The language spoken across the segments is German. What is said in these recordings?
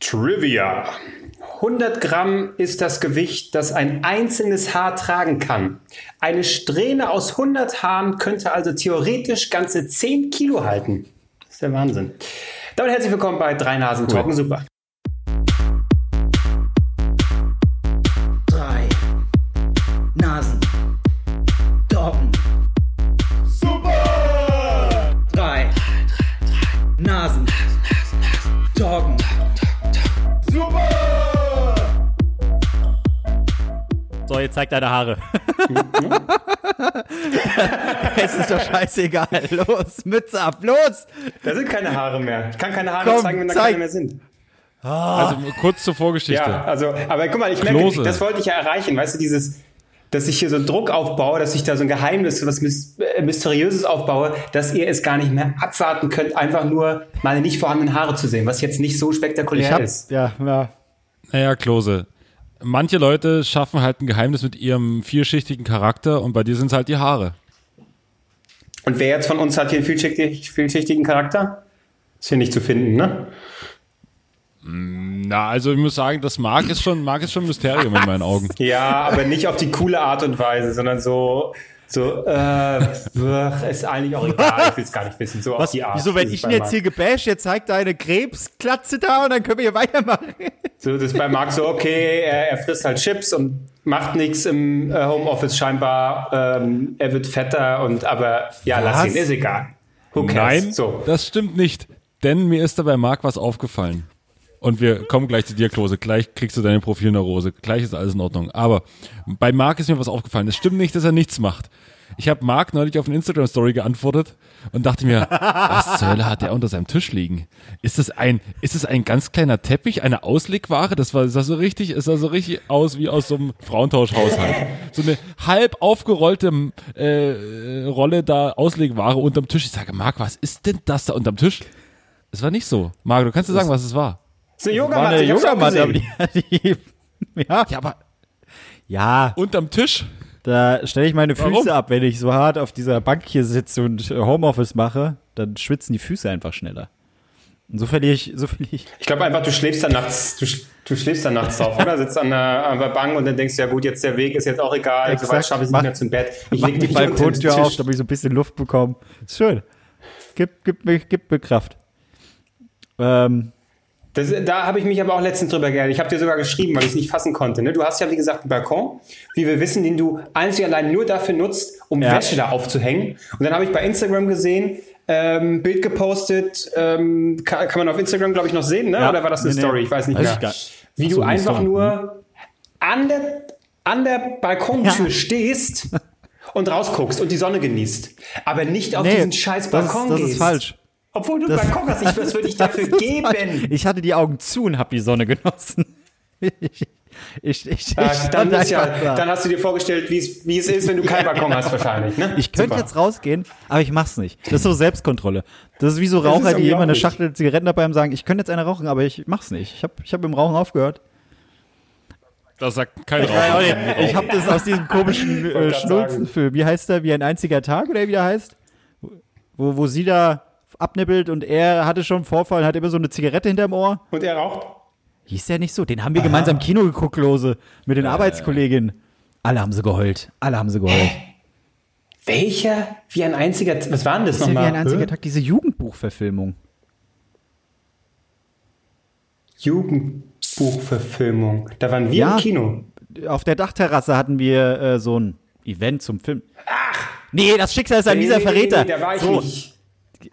Trivia. 100 Gramm ist das Gewicht, das ein einzelnes Haar tragen kann. Eine Strähne aus 100 Haaren könnte also theoretisch ganze 10 Kilo halten. Das ist der Wahnsinn. Damit herzlich willkommen bei Drei Nasen cool. Talken Super. So, jetzt zeig deine Haare. es ist doch scheißegal. Los, Mütze ab, los! Da sind keine Haare mehr. Ich kann keine Haare Komm, zeigen, wenn da zeig. keine mehr sind. Also kurz zur Vorgeschichte. Ja, also, aber guck mal, ich merke, das wollte ich ja erreichen, weißt du, dieses, dass ich hier so einen Druck aufbaue, dass ich da so ein Geheimnis, was äh, Mysteriöses aufbaue, dass ihr es gar nicht mehr abwarten könnt, einfach nur meine nicht vorhandenen Haare zu sehen, was jetzt nicht so spektakulär hab, ist. Ja, ja. Naja, Klose, manche Leute schaffen halt ein Geheimnis mit ihrem vielschichtigen Charakter und bei dir sind es halt die Haare. Und wer jetzt von uns hat hier einen vielschichtig, vielschichtigen Charakter? Ist hier nicht zu finden, ne? Na, also ich muss sagen, das Mark ist schon, Mark ist schon ein Mysterium in meinen Augen. Ja, aber nicht auf die coole Art und Weise, sondern so, so, äh, ist eigentlich auch egal, ich will es gar nicht wissen. So Was, auf die Art. Wieso, wenn ich ihn jetzt hier gebasht, jetzt zeigt er eine Krebsklatze da und dann können wir hier weitermachen. So, das ist bei Marc so, okay, er, er frisst halt Chips und macht nichts im äh, Homeoffice scheinbar. Ähm, er wird fetter und aber ja, was? lass ihn, ist egal. Who cares? Nein, so. das stimmt nicht. Denn mir ist da bei Marc was aufgefallen. Und wir kommen gleich zu dir, Klose. Gleich kriegst du deine Profilneurose. Gleich ist alles in Ordnung. Aber bei Marc ist mir was aufgefallen. Es stimmt nicht, dass er nichts macht. Ich habe Marc neulich auf eine Instagram-Story geantwortet und dachte mir, was zur Hölle hat der unter seinem Tisch liegen? Ist das ein, ist das ein ganz kleiner Teppich, eine Auslegware? Das war, ist das so richtig, ist das so richtig aus wie aus so einem Frauentauschhaushalt. So eine halb aufgerollte äh, Rolle da Auslegware unterm Tisch. Ich sage, Marc, was ist denn das da unterm Tisch? Es war nicht so. Marc, du kannst dir sagen, was es war. Das ist eine Yogamatte. Eine Yogamatte, aber die, die, ja. ja, aber ja. Unterm Tisch? Da stelle ich meine Füße Warum? ab, wenn ich so hart auf dieser Bank hier sitze und äh, Homeoffice mache, dann schwitzen die Füße einfach schneller. Und so verliere ich, so verliere ich. Ich glaube einfach, du schläfst dann nachts, du, du schläfst dann nachts drauf, oder? Sitzt an der, an der Bank und dann denkst du, ja gut, jetzt der Weg ist jetzt auch egal, Exakt. so weit schaffe ich es nicht mehr zum Bett. Ich leg die Balkontür auf, damit ich so ein bisschen Luft bekomme. Ist schön. Gib, gib, mir, gib mir Kraft. Ähm, das, da habe ich mich aber auch letztens drüber geärgert. Ich habe dir sogar geschrieben, weil ich es nicht fassen konnte. Ne? Du hast ja, wie gesagt, einen Balkon, wie wir wissen, den du einzig allein nur dafür nutzt, um ja. Wäsche da aufzuhängen. Und dann habe ich bei Instagram gesehen, ähm, Bild gepostet, ähm, kann, kann, man auf Instagram, glaube ich, noch sehen, ne? Ja. oder war das eine nee, Story? Ich weiß nicht mehr. Wie du einfach Story. nur an der, an der Balkontür ja. stehst und rausguckst und die Sonne genießt. Aber nicht auf nee, diesen scheiß Balkon das das gehst. ist falsch. Obwohl du das, Balkon hast, ich, was würde ich dafür geben? Ich hatte die Augen zu und habe die Sonne genossen. Ich, ich, ich, äh, dann, ja, dann, hast du dir vorgestellt, wie es ist, wenn du keinen Balkon hast, wahrscheinlich. Ne? Ich könnte jetzt rausgehen, aber ich mach's nicht. Das ist so Selbstkontrolle. Das ist wie so Raucher, die immer eine Schachtel Zigaretten dabei haben, sagen, ich könnte jetzt eine rauchen, aber ich mach's nicht. Ich habe ich hab im Rauchen aufgehört. Das sagt kein Raucher. Ich, ich habe das aus diesem komischen äh, Schnulzenfilm. Wie heißt der? Wie ein einziger Tag oder wie der heißt? Wo, wo sie da abnippelt und er hatte schon einen Vorfall, hat immer so eine Zigarette hinterm Ohr. Und er raucht? Hieß der nicht so? Den haben wir Aha. gemeinsam im Kino geguckt, Lose, mit den äh. Arbeitskolleginnen. Alle haben sie geheult. Alle haben sie geheult. Welcher? Wie ein einziger, was war denn das, das nochmal? Wie ein einziger Tag, diese Jugendbuchverfilmung. Jugendbuchverfilmung. Da waren wir ja, im Kino. Auf der Dachterrasse hatten wir äh, so ein Event zum Film. Ach! Nee, das Schicksal ist ein nee, mieser Verräter. Nee, nee, da war ich so. nicht.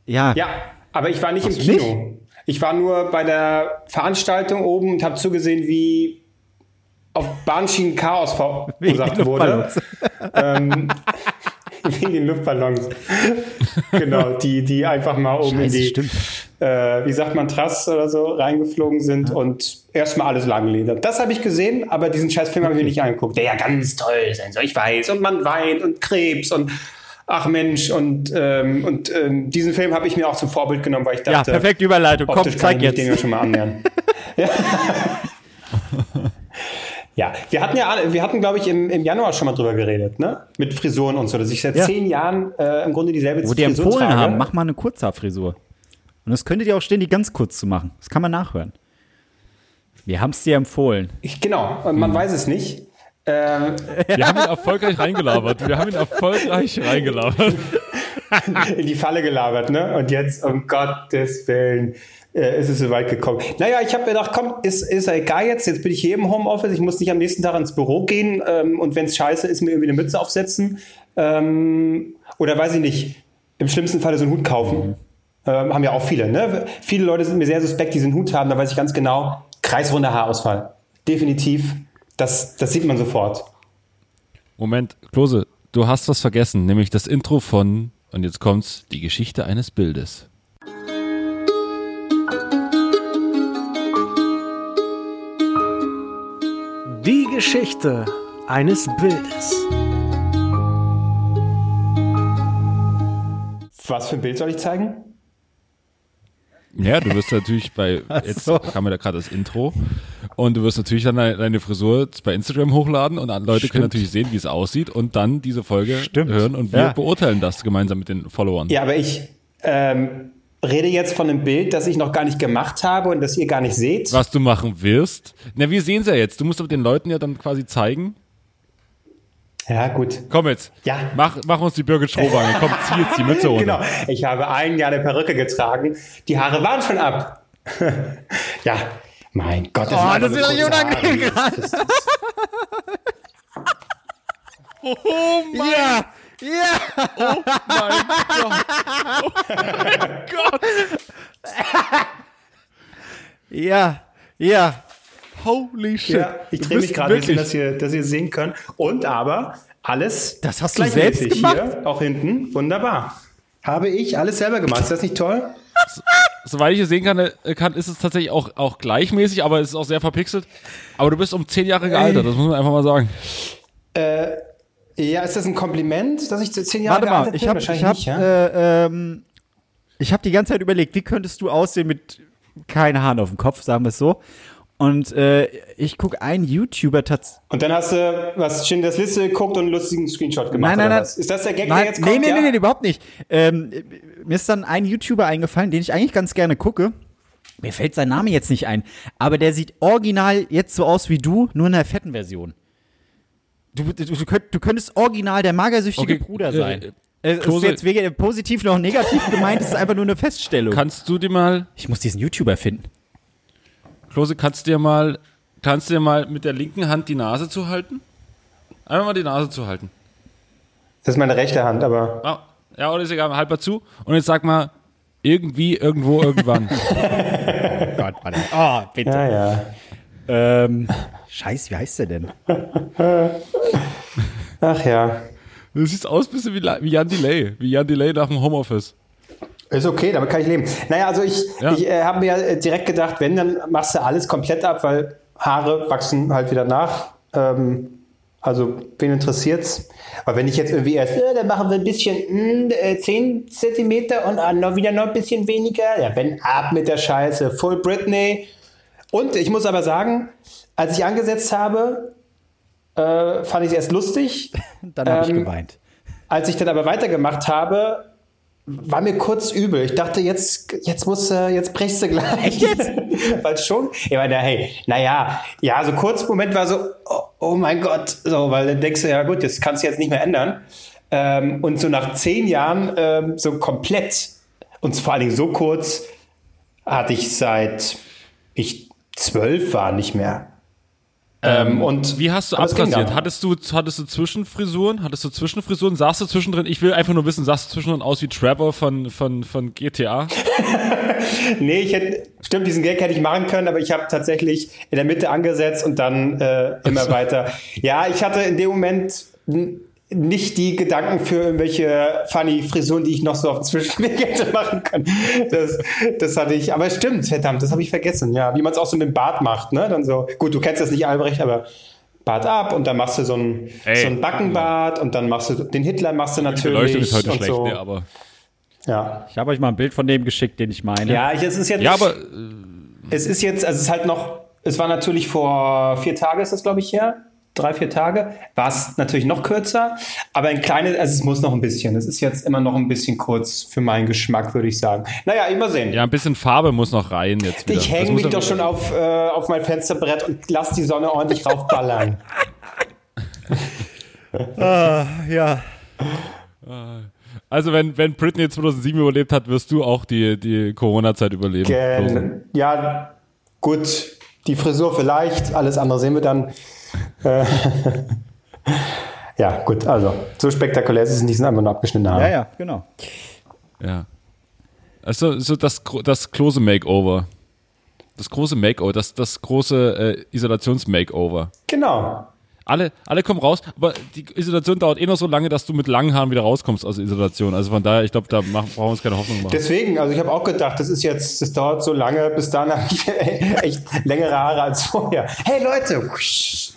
Ja. Ja, aber ich war nicht Hast im Kino. Nicht? Ich war nur bei der Veranstaltung oben und habe zugesehen, wie auf Bahnschienen Chaos verursacht wurde. ähm, wegen den Luftballons. genau, die, die einfach mal oben Scheiße, in die, äh, wie sagt man, Trass oder so reingeflogen sind ja. und erstmal alles langledert. Das habe ich gesehen, aber diesen scheiß Film okay. habe ich mir nicht angeguckt, der ja ganz toll sein soll. Ich weiß. Und man weint und Krebs und ach Mensch, und, ähm, und ähm, diesen Film habe ich mir auch zum Vorbild genommen, weil ich dachte, ja, perfekte Überleitung, komm, zeig jetzt. Den wir schon mal annähern. ja. ja, wir hatten ja, wir hatten, glaube ich, im, im Januar schon mal drüber geredet, ne? Mit Frisuren und so, dass ich seit ja. zehn Jahren äh, im Grunde dieselbe Wo Frisur die empfohlen trage. haben, mach mal eine Kurzhaarfrisur. Und das könntet ihr auch stehen, die ganz kurz zu machen. Das kann man nachhören. Wir haben es dir empfohlen. Ich, genau, man hm. weiß es nicht. Ähm, wir haben ihn erfolgreich reingelabert. Wir haben ihn erfolgreich reingelabert. In die Falle gelabert, ne? Und jetzt, um Gottes Willen, äh, ist es so weit gekommen. Naja, ich habe mir gedacht, komm, ist, ist ja egal jetzt. Jetzt bin ich hier im Homeoffice. Ich muss nicht am nächsten Tag ins Büro gehen. Ähm, und wenn es scheiße ist, mir irgendwie eine Mütze aufsetzen. Ähm, oder weiß ich nicht, im schlimmsten Fall so einen Hut kaufen. Mhm. Ähm, haben ja auch viele, ne? Viele Leute sind mir sehr suspekt, die so einen Hut haben. Da weiß ich ganz genau, kreisrunder Haarausfall. Definitiv das, das sieht man sofort. Moment, Klose, du hast was vergessen, nämlich das Intro von, und jetzt kommt's, die Geschichte eines Bildes. Die Geschichte eines Bildes. Was für ein Bild soll ich zeigen? Ja, du wirst natürlich bei, jetzt so. kam mir da gerade das Intro und du wirst natürlich dann deine Frisur bei Instagram hochladen und Leute Stimmt. können natürlich sehen, wie es aussieht und dann diese Folge Stimmt. hören und wir ja. beurteilen das gemeinsam mit den Followern. Ja, aber ich ähm, rede jetzt von einem Bild, das ich noch gar nicht gemacht habe und das ihr gar nicht seht. Was du machen wirst? Na, wir sehen es ja jetzt. Du musst aber den Leuten ja dann quasi zeigen, ja, gut. Komm jetzt. Ja. Mach, mach uns die Birgit Strohwange. Komm, zieh jetzt die Mütze runter. Genau. Ich habe ein Jahr eine Perücke getragen. Die Haare waren schon ab. ja. Mein Gott. Das oh, das ist doch unangenehm gerade. Oh mein ja. Ja! Oh mein Gott! Oh mein Gott! Ja, ja. Holy shit. Ja, ich drehe mich gerade ein bisschen, dass ihr, dass ihr sehen könnt. Und aber alles das hast du selbst gemacht? hier, auch hinten. Wunderbar. Habe ich alles selber gemacht. Ist das nicht toll? Soweit ich es sehen kann, äh, kann, ist es tatsächlich auch, auch gleichmäßig, aber es ist auch sehr verpixelt. Aber du bist um zehn Jahre gealtert, das muss man einfach mal sagen. Äh, ja, ist das ein Kompliment, dass ich zu zehn Jahre Warte mal, ich habe ich hab, ja? äh, ähm, ich hab die ganze Zeit überlegt, wie könntest du aussehen mit keinen Haaren auf dem Kopf, sagen wir es so. Und äh, ich gucke einen YouTuber tatsächlich. Und dann hast du was Schindlers Liste geguckt und einen lustigen Screenshot gemacht. Nein, nein, nein. Was? Ist das der Gag, nein, der jetzt kommt? Nee, nee, ja? nee, nee, überhaupt nicht. Ähm, mir ist dann ein YouTuber eingefallen, den ich eigentlich ganz gerne gucke. Mir fällt sein Name jetzt nicht ein. Aber der sieht original jetzt so aus wie du, nur in der fetten Version. Du, du, du könntest original der magersüchtige okay, Bruder äh, sein. Äh, es ist jetzt wegen positiv noch negativ gemeint, es ist einfach nur eine Feststellung. Kannst du dir mal. Ich muss diesen YouTuber finden. Klose, kannst du dir mal, kannst du dir mal mit der linken Hand die Nase zuhalten? Einfach mal die Nase zuhalten. Das ist meine rechte Hand, aber. Ah, ja, oder ist egal, halt mal zu. Und jetzt sag mal, irgendwie, irgendwo, irgendwann. Gott, Mann. Oh, bitte. Ja, ja. Ähm, Scheiße, wie heißt der denn? Ach ja. Du siehst aus ein bisschen wie, wie Jan Delay. Wie Jan Delay nach dem Homeoffice. Ist okay, damit kann ich leben. Naja, also ich, ja. ich äh, habe mir äh, direkt gedacht, wenn, dann machst du alles komplett ab, weil Haare wachsen halt wieder nach. Ähm, also, wen interessiert's? Aber wenn ich jetzt irgendwie erst, äh, dann machen wir ein bisschen mh, hm, 10 Zentimeter und äh, noch wieder noch ein bisschen weniger. Ja, wenn ab mit der Scheiße. Full Britney. Und ich muss aber sagen, als ich angesetzt habe, äh, fand ich es erst lustig. dann habe ähm, ich geweint. Als ich dann aber weitergemacht habe, war mir kurz übel. Ich dachte, jetzt, jetzt muss, äh, jetzt brichst du gleich. Jetzt? weil schon, ich meine, hey, naja, ja, so kurz Moment war so, oh, oh, mein Gott, so, weil dann denkst du, ja gut, das kannst du jetzt nicht mehr ändern. Ähm, und so nach zehn Jahren ähm, so komplett und vor allen Dingen so kurz hatte ich seit ich zwölf war nicht mehr. Ähm, ähm, und wie hast du abrasiert? Hattest du, hattest du Zwischenfrisuren? Hattest du Zwischenfrisuren? Sahst du zwischendrin? Ich will einfach nur wissen, sahst du zwischendrin aus wie Trevor von, von, von GTA? nee, ich hätte, stimmt, diesen Gag hätte ich machen können, aber ich habe tatsächlich in der Mitte angesetzt und dann äh, immer weiter. Ja, ich hatte in dem Moment nicht die Gedanken für irgendwelche funny Frisuren, die ich noch so auf Zwischenweg hätte machen können. Das, das hatte ich, aber es stimmt, verdammt, das habe ich vergessen. Ja, wie man es auch so mit dem Bart macht, ne? Dann so, gut, du kennst das nicht, Albrecht, aber Bart ab und dann machst du so ein, Ey, so ein Backenbart und dann machst du den Hitler machst du natürlich. Die ist heute schlecht, so. ne, aber ja. Ich habe euch mal ein Bild von dem geschickt, den ich meine. Ja, ich, es ist jetzt. Ja, aber. Äh, es ist jetzt, also es ist halt noch, es war natürlich vor vier Tagen ist das, glaube ich, her drei, vier Tage. War es natürlich noch kürzer, aber ein kleines, also es muss noch ein bisschen. Es ist jetzt immer noch ein bisschen kurz für meinen Geschmack, würde ich sagen. Naja, immer sehen. Ja, ein bisschen Farbe muss noch rein jetzt wieder. Ich hänge mich doch schon auf, äh, auf mein Fensterbrett und lass die Sonne ordentlich raufballern. ah, ja. Also wenn, wenn Britney 2007 überlebt hat, wirst du auch die, die Corona-Zeit überleben. Gen ja, gut. Die Frisur vielleicht, alles andere sehen wir dann. Äh, ja, gut, also so spektakulär ist es nicht, sind einfach nur abgeschnittene Haare. Ja, ja, genau. Ja. Also so das, das Klose Makeover. Das große Makeover, das, das große äh, Isolations-Makeover. Genau. Alle, alle kommen raus, aber die Isolation dauert eh noch so lange, dass du mit langen Haaren wieder rauskommst aus der Isolation. Also von daher, ich glaube, da machen, brauchen wir uns keine Hoffnung machen. Deswegen, also ich habe auch gedacht, das ist jetzt, das dauert so lange, bis dann habe ich echt längere Haare als vorher. Hey Leute, ich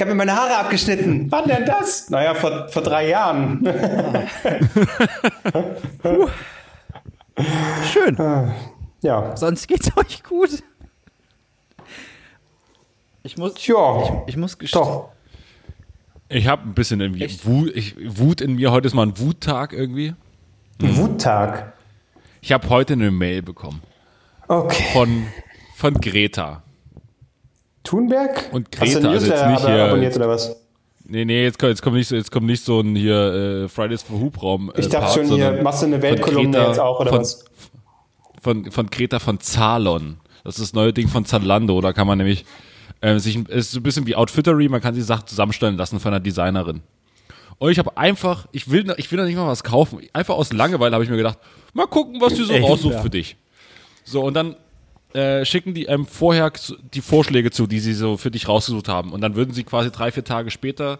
habe mir meine Haare abgeschnitten. Wann denn das? Naja, vor, vor drei Jahren. Schön. Ja. Sonst geht's euch gut. Ich muss, ja, ich, ich muss Doch. Ich habe ein bisschen irgendwie Wut, ich, Wut in mir. Heute ist mal ein Wuttag irgendwie. Ein mhm. Wuttag? Ich habe heute eine Mail bekommen. Okay. Von, von Greta. Thunberg? Und Greta, also jetzt nicht hier. abonniert oder was? Nee, nee, jetzt kommt, jetzt kommt, nicht, so, jetzt kommt nicht so ein hier äh, Fridays for Hubraum. Äh, ich dachte Part, schon, hier machst du eine Weltkolumne jetzt auch oder von, was? Von, von Greta von Zalon. Das ist das neue Ding von Zalando. Da kann man nämlich äh, sich, ist so ein bisschen wie Outfittery, man kann sich Sachen zusammenstellen lassen von einer Designerin. Und ich habe einfach, ich will, ich will noch nicht mal was kaufen. Einfach aus Langeweile habe ich mir gedacht, mal gucken, was die so Echt, raussucht ja. für dich. So, und dann äh, schicken die einem vorher die Vorschläge zu, die sie so für dich rausgesucht haben. Und dann würden sie quasi drei, vier Tage später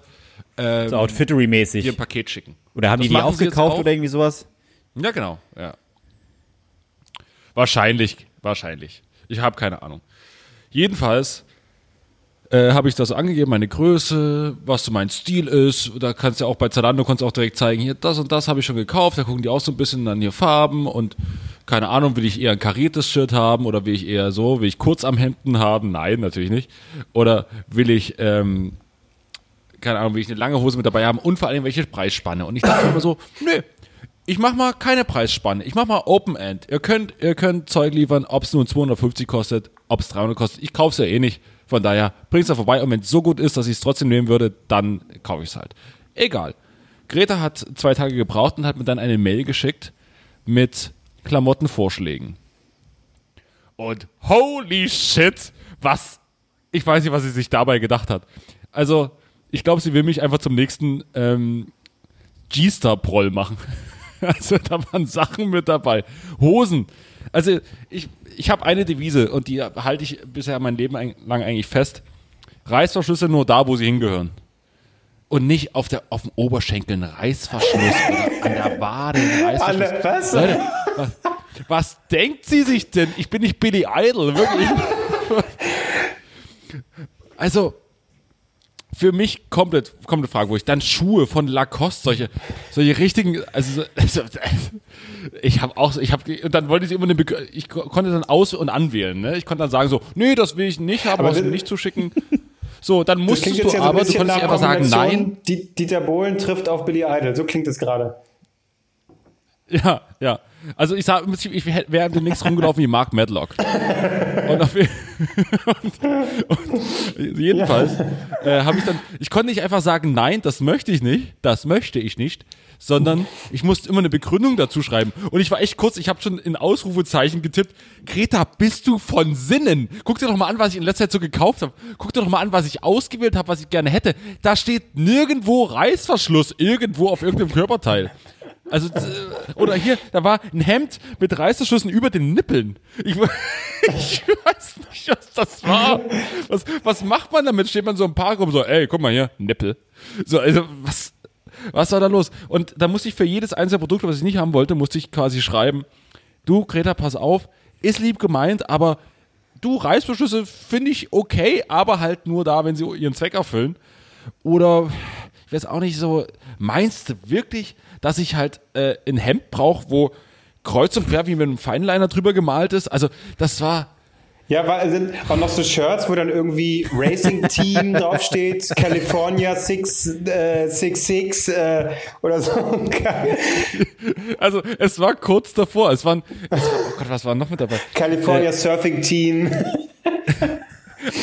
ähm, so Outfittery-mäßig. dir ein Paket schicken. Oder haben das die die auch gekauft oder irgendwie sowas? Ja, genau, ja. Wahrscheinlich, wahrscheinlich. Ich habe keine Ahnung. Jedenfalls äh, habe ich das angegeben, meine Größe, was so mein Stil ist. Da kannst du ja auch bei Zalando kannst du auch direkt zeigen, hier das und das habe ich schon gekauft. Da gucken die auch so ein bisschen an hier Farben und keine Ahnung, will ich eher ein kariertes Shirt haben oder will ich eher so, will ich kurz am Hemden haben? Nein, natürlich nicht. Oder will ich ähm, keine Ahnung, will ich eine lange Hose mit dabei haben und vor allem welche Preisspanne. Und ich dachte immer so, nö, ich mach mal keine Preisspanne. Ich mach mal Open End. Ihr könnt, ihr könnt Zeug liefern, ob es nun 250 kostet, ob es 300 kostet. Ich kauf's ja eh nicht. Von daher bringt es da vorbei und wenn es so gut ist, dass ich es trotzdem nehmen würde, dann kaufe ich es halt. Egal. Greta hat zwei Tage gebraucht und hat mir dann eine Mail geschickt mit Klamottenvorschlägen. Und holy shit, was? Ich weiß nicht, was sie sich dabei gedacht hat. Also, ich glaube, sie will mich einfach zum nächsten ähm, G-Star-Proll machen. Also, da waren Sachen mit dabei. Hosen. Also, ich, ich habe eine Devise und die halte ich bisher mein Leben lang eigentlich fest. Reißverschlüsse nur da, wo sie hingehören. Und nicht auf, der, auf dem Oberschenkel ein Reißverschluss oder an der Wade ein Reißverschluss. Leute, was, was denkt sie sich denn? Ich bin nicht Billy Idol, wirklich. Also, für mich komplett, komplett Frage, wo ich dann Schuhe von Lacoste, solche, solche richtigen, also, also ich habe auch, ich habe, und dann wollte ich immer eine, ich konnte dann aus- und anwählen, ne? Ich konnte dann sagen so, nee, das will ich nicht haben, was mir nicht zuschicken. So, dann musstest du ja so aber, du konntest einfach sagen, nein. Dieter Bohlen trifft auf Billy Idol, so klingt es gerade. Ja, ja. Also ich sag, ich wäre demnächst rumgelaufen wie Mark Medlock. Und, auf, und, und jedenfalls ja. äh, habe ich dann, ich konnte nicht einfach sagen, nein, das möchte ich nicht, das möchte ich nicht, sondern ich musste immer eine Begründung dazu schreiben. Und ich war echt kurz, ich habe schon in Ausrufezeichen getippt, Greta, bist du von Sinnen? Guck dir doch mal an, was ich in letzter Zeit so gekauft habe. Guck dir doch mal an, was ich ausgewählt habe, was ich gerne hätte. Da steht nirgendwo Reißverschluss, irgendwo auf irgendeinem Körperteil. Also, oder hier, da war ein Hemd mit Reißverschlüssen über den Nippeln. Ich, ich, weiß nicht, was das war. Was, was macht man damit? Steht man so im Park rum so, ey, guck mal hier, Nippel. So, also, was, was war da los? Und da musste ich für jedes einzelne Produkt, was ich nicht haben wollte, musste ich quasi schreiben, du, Greta, pass auf, ist lieb gemeint, aber du, Reißverschlüsse finde ich okay, aber halt nur da, wenn sie ihren Zweck erfüllen. Oder, ich weiß auch nicht so, meinst du wirklich, dass ich halt äh, ein Hemd brauche, wo kreuz und quer wie mit einem Feinliner drüber gemalt ist. Also das war, Ja, weil sind auch noch so Shirts, wo dann irgendwie Racing Team draufsteht, California 666 äh, 6, äh, oder so. also es war kurz davor. Es waren, es war, oh Gott, was war noch mit dabei? California äh, Surfing Team.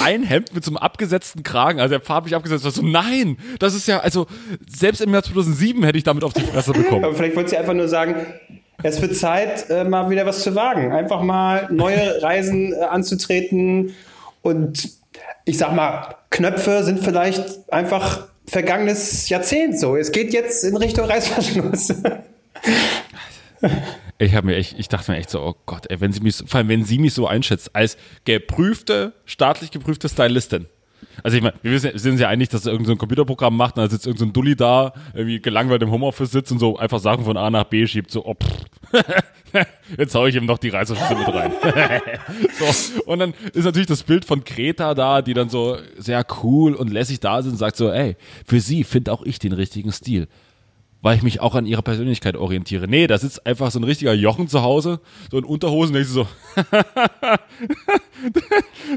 ein Hemd mit so einem abgesetzten Kragen, also der farblich abgesetzt war. So, nein, das ist ja, also selbst im Jahr 2007 hätte ich damit auf die Fresse bekommen. Aber vielleicht wollte sie einfach nur sagen, es wird Zeit, äh, mal wieder was zu wagen. Einfach mal neue Reisen äh, anzutreten. Und ich sag mal, Knöpfe sind vielleicht einfach vergangenes Jahrzehnt so. Es geht jetzt in Richtung Reißverschluss. Ich habe mir echt, ich dachte mir echt so, oh Gott, ey, wenn sie mich, vor allem wenn sie mich so einschätzt, als geprüfte, staatlich geprüfte Stylistin. Also ich meine, wir wissen, sind ja einig, dass er irgendein so Computerprogramm macht und da sitzt irgendein so Dulli da, irgendwie gelangweilt im Homeoffice sitzt und so einfach Sachen von A nach B schiebt, so, oh, Jetzt hau ich ihm noch die Reißverschlüsse mit rein. so, und dann ist natürlich das Bild von Kreta da, die dann so sehr cool und lässig da sind und sagt so, ey, für sie finde auch ich den richtigen Stil weil ich mich auch an ihrer Persönlichkeit orientiere. Nee, da sitzt einfach so ein richtiger Jochen zu Hause, so in Unterhosen, denkst du so,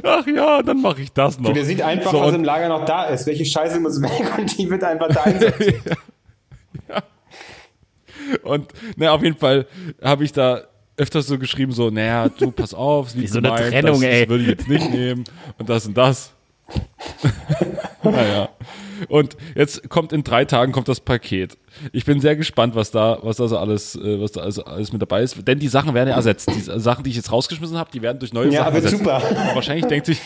ach ja, dann mache ich das noch. Und der sieht einfach, so, was im Lager noch da ist. Welche Scheiße muss weg und die wird einfach da einsetzen. ja. Und na, auf jeden Fall habe ich da öfters so geschrieben, so, naja, du, pass auf, wie so eine gemeint, Trennung, das, ey. Das würde ich jetzt nicht nehmen und das und das. naja. Und jetzt kommt in drei Tagen kommt das Paket. Ich bin sehr gespannt, was da, was da so alles, äh, was da also alles mit dabei ist. Denn die Sachen werden ja ersetzt. Die Sachen, die ich jetzt rausgeschmissen habe, die werden durch neue ja, Sachen ersetzt. super. Und wahrscheinlich denkt sich,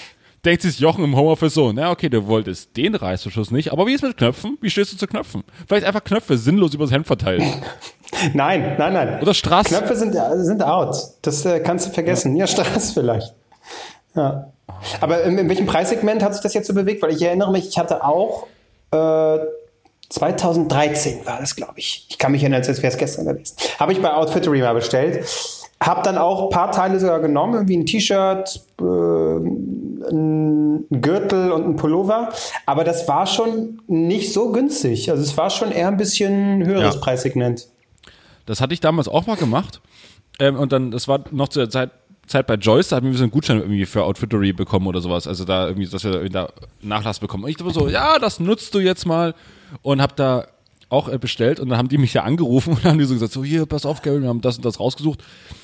denkt sich Jochen im Homeoffice so, na okay, du wolltest den Reißverschluss nicht, aber wie ist mit Knöpfen? Wie stehst du zu Knöpfen? Vielleicht einfach Knöpfe sinnlos übers Hemd verteilt. Nein, nein, nein. Oder Straß. Knöpfe sind, sind out. Das äh, kannst du vergessen. Ja, ja Straß vielleicht. Ja. Aber in, in welchem Preissegment hat sich das jetzt so bewegt? Weil ich erinnere mich, ich hatte auch äh, 2013 war das, glaube ich. Ich kann mich erinnern, als wäre es gestern gewesen. Habe ich bei Outfittery mal bestellt. Habe dann auch ein paar Teile sogar genommen, wie ein T-Shirt, äh, ein Gürtel und ein Pullover. Aber das war schon nicht so günstig. Also es war schon eher ein bisschen höheres ja. Preissegment. Das hatte ich damals auch mal gemacht. Ähm, und dann, das war noch zu der Zeit, Zeit bei Joyce, da haben wir so einen Gutschein irgendwie für Outfittery bekommen oder sowas. Also da irgendwie, dass wir da Nachlass bekommen. Und ich dachte so, ja, das nutzt du jetzt mal und hab da auch äh, bestellt und dann haben die mich ja angerufen und haben die so gesagt, so hier, pass auf, Gary, wir haben das und das rausgesucht.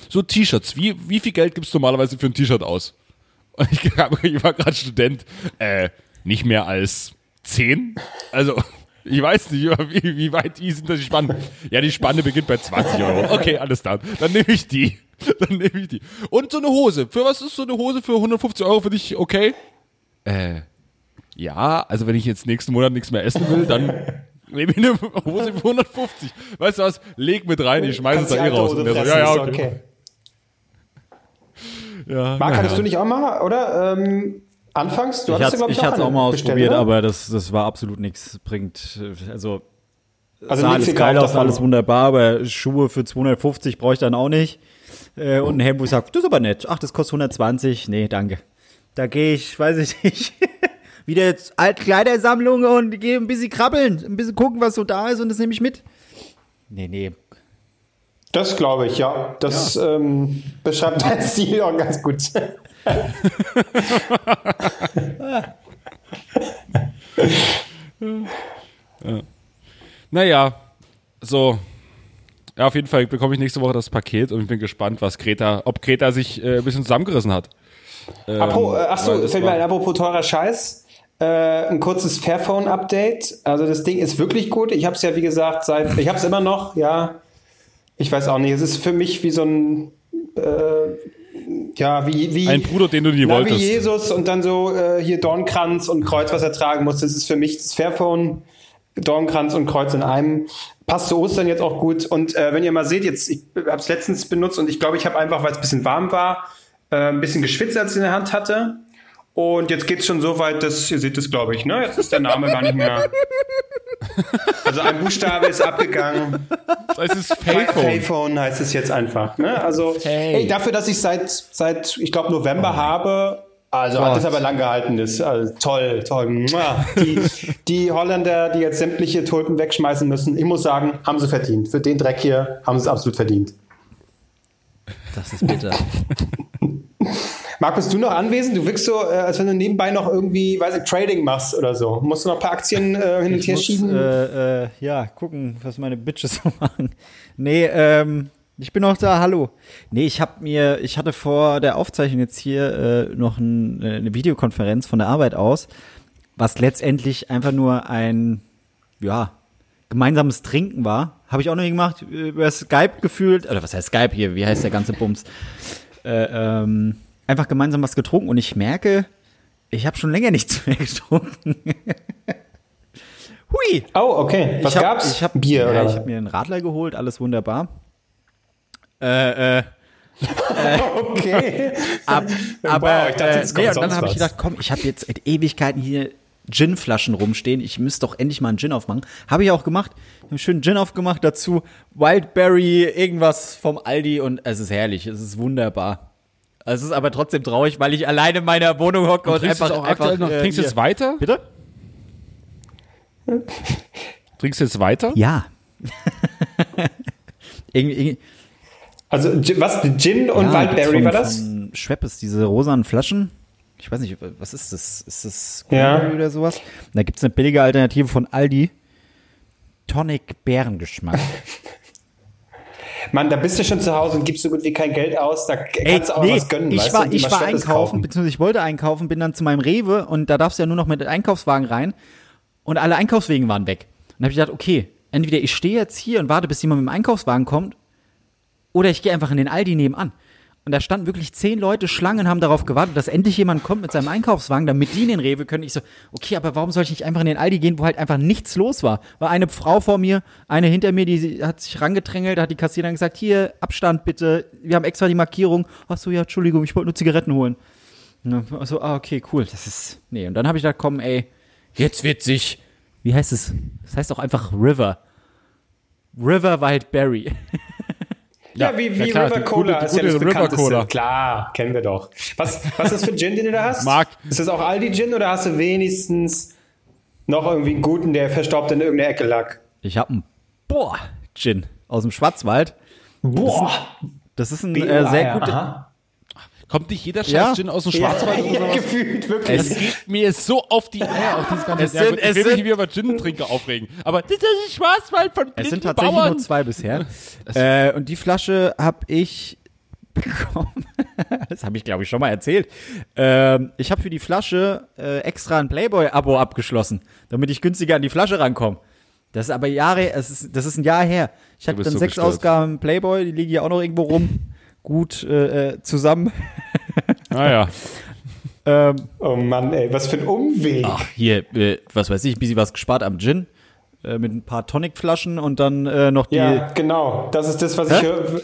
So T-Shirts, wie, wie viel Geld gibst du normalerweise für ein T-Shirt aus? Und ich, ich war gerade Student, äh, nicht mehr als zehn. Also, ich weiß nicht, wie, wie weit die sind das die Spanne. Ja, die Spanne beginnt bei 20 Euro. Okay, alles klar. Dann nehme ich die. Dann nehme ich die. Und so eine Hose. Für was ist so eine Hose für 150 Euro für dich okay? Äh, ja, also wenn ich jetzt nächsten Monat nichts mehr essen will, dann nehme ich eine Hose für 150. Weißt du was? Leg mit rein, ich schmeiße es da eh raus. Und der so, ja, ja, okay. okay. Ja, Marc, hattest du nicht auch mal, oder? Ähm, anfangs? Du ich hatte es auch mal ausprobiert, aber das, das war absolut nichts. Bringt, also, also sah alles geil aus, alles wunderbar, aber Schuhe für 250 brauche ich dann auch nicht. Äh, und ein Hemd, wo ich sage, das ist aber nett. Ach, das kostet 120. Nee, danke. Da gehe ich, weiß ich nicht, wieder jetzt Altkleidersammlung und gehe ein bisschen krabbeln, ein bisschen gucken, was so da ist und das nehme ich mit. Nee, nee. Das glaube ich, ja. Das ja. Ähm, beschreibt dein Stil auch ganz gut. ja. Naja, so ja, auf jeden Fall bekomme ich nächste Woche das Paket und ich bin gespannt, was Greta, ob Greta sich äh, ein bisschen zusammengerissen hat. Ähm, Apro, äh, achso, fällt mir ein, apropos teurer Scheiß. Äh, ein kurzes Fairphone-Update. Also das Ding ist wirklich gut. Ich habe es ja, wie gesagt, seit, ich habe es immer noch, ja. Ich weiß auch nicht. Es ist für mich wie so ein, äh, ja, wie, wie. Ein Bruder, den du nie na, wolltest. Wie Jesus und dann so äh, hier Dornkranz und Kreuz, was er tragen muss. Das ist für mich das Fairphone. Dornkranz und Kreuz in einem. Passt zu Ostern jetzt auch gut. Und äh, wenn ihr mal seht, jetzt, ich habe es letztens benutzt und ich glaube, ich habe einfach, weil es ein bisschen warm war, äh, ein bisschen geschwitzt, als ich in der Hand hatte. Und jetzt geht es schon so weit, dass, ihr seht es, glaube ich, ne? Jetzt ist der Name gar nicht mehr. Also ein Buchstabe ist abgegangen. Das ist Payphone. Payphone heißt es jetzt einfach. Ne? Also hey. ey, dafür, dass ich seit, seit ich glaube, November oh. habe, also Gott. hat es aber lang gehalten. Das, also toll, toll. Die, die Holländer, die jetzt sämtliche Tulpen wegschmeißen müssen, ich muss sagen, haben sie verdient. Für den Dreck hier haben sie es absolut verdient. Das ist bitter. Marc, bist du noch anwesend? Du wirkst so, äh, als wenn du nebenbei noch irgendwie, weiß ich, Trading machst oder so. Musst du noch ein paar Aktien äh, hin und her schieben? Äh, äh, ja, gucken, was meine Bitches so machen. Nee, ähm, ich bin noch da, hallo. Nee, ich hab mir, ich hatte vor der Aufzeichnung jetzt hier äh, noch ein, äh, eine Videokonferenz von der Arbeit aus, was letztendlich einfach nur ein, ja, gemeinsames Trinken war. Habe ich auch noch nie gemacht, über Skype gefühlt, oder was heißt Skype hier, wie heißt der ganze Bums? Äh, ähm, einfach gemeinsam was getrunken und ich merke, ich habe schon länger nichts mehr getrunken. Hui! Oh, okay. Was ich hab, gab's? Ich hab, Bier, ja? Ich habe mir einen Radler geholt, alles wunderbar. Äh, äh, okay. ab, aber Wow, ich dachte, äh, jetzt nee, kommt und dann habe ich gedacht, komm, ich habe jetzt seit Ewigkeiten hier Gin-Flaschen rumstehen. Ich müsste doch endlich mal einen Gin aufmachen. Habe ich auch gemacht. Ich habe einen schönen Gin aufgemacht, dazu Wildberry, irgendwas vom Aldi und es ist herrlich, es ist wunderbar. Es ist aber trotzdem traurig, weil ich alleine in meiner Wohnung hocke und, trinkst einfach, du auch einfach noch, äh, trinkst du jetzt weiter? Bitte? Trinkst du jetzt weiter? Ja. irgendwie, irgendwie, Also, Gin- was? Gin und Ja, Wildberry gibt's war von, das? Von Schweppes, diese rosanen Flaschen. Ich weiß nicht, was ist das? Ist das Ja. Cranberry oder sowas? Da gibt es eine billige Alternative von Aldi. Tonic Bärengeschmack. Mann, da bist du schon zu Hause und gibst so gut wie kein Geld aus. Da kannst du auch was gönnen. ich war, ich war einkaufen, kaufen. beziehungsweise ich wollte einkaufen, bin dann zu meinem Rewe und da darfst du ja nur noch mit Einkaufswagen rein und alle Einkaufswegen waren weg. Und da habe ich gedacht, okay, entweder ich stehe jetzt hier und warte, bis jemand mit dem Einkaufswagen kommt oder ich gehe einfach in den Aldi nebenan. Und da standen wirklich zehn Leute Schlangen, haben darauf gewartet, dass endlich jemand kommt mit seinem Einkaufswagen, damit die in den Rewe können. Ich so, okay, aber warum soll ich nicht einfach in den Aldi gehen, wo halt einfach nichts los war? War eine Frau vor mir, eine hinter mir, die hat sich rangedrängelt, da hat die Kassiererin gesagt, hier, Abstand bitte, wir haben extra die Markierung. Ach so, ja, Entschuldigung, ich wollte nur Zigaretten holen. Also, ah, okay, cool, das ist, nee. Und dann habe ich gedacht, komm, ey, jetzt wird sich, wie heißt es? Das heißt auch einfach River. River Wildberry. Ja, wie, wie klar, River Cola gute- ist ja das bekannteste. Cola. Klar, kennen wir doch. Was, was ist das für ein Gin, den du da hast? Marc. Ist das auch Aldi Gin oder hast du wenigstens noch irgendwie einen guten, der verstaubt in irgendeiner Ecke lag? Ich habe einen Boah Gin aus dem Schwarzwald. Boah. Das ist ein äh, sehr guter. Kommt nicht jeder Scheiß Ja. Aus dem Schwarzwald Ja, sowas? gefühlt, wirklich. Das geht mir so auf die Eier, auf dieses ganze Es ja, sind- es Ich will mich wieder über Gin-Trinker aufregen. Aber das ist Schwarzwald von Es blinden sind tatsächlich Bauern. nur zwei bisher. äh, und die Flasche habe ich bekommen. das habe ich, glaube ich, schon mal erzählt. Ähm, ich habe für die Flasche äh, extra ein Playboy-Abo abgeschlossen, damit ich günstiger an die Flasche rankomme. Das ist aber Jahre, es ist, das ist ein Jahr her. Ich hatte dann so sechs gestört. Ausgaben Playboy, die liegen hier auch noch irgendwo rum. Gut äh, äh, zusammen. Naja. Ähm, Oh Mann, ey, was für ein Umweg. Ach, hier, äh, was weiß ich, ein bisschen was gespart am Gin. Äh, mit ein paar Tonicflaschen und dann äh, noch die. Ja, genau. Das ist das, was Hä? ich höre.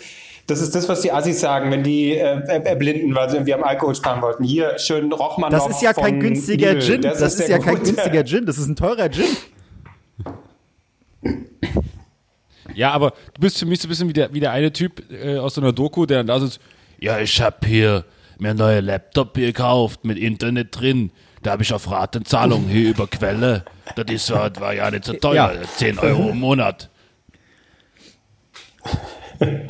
Das ist das, was die Assis sagen, wenn die äh, er- erblinden, weil sie irgendwie am Alkohol sparen wollten. Hier, schön Rochmann Das ist ja kein günstiger Gin. Das, ist, der ja kein günstiger Gin. Das ist ein teurer Gin. Ja, aber du bist für mich so ein bisschen wie der, wie der eine Typ äh, aus so einer Doku, der dann da sitzt. Ja, ich hab hier mir einen neuen Laptop gekauft mit Internet drin. Da habe ich auf Ratenzahlung hier über Quelle. Das ist, war, war ja nicht so teuer. Ja. 10 Euro im Monat.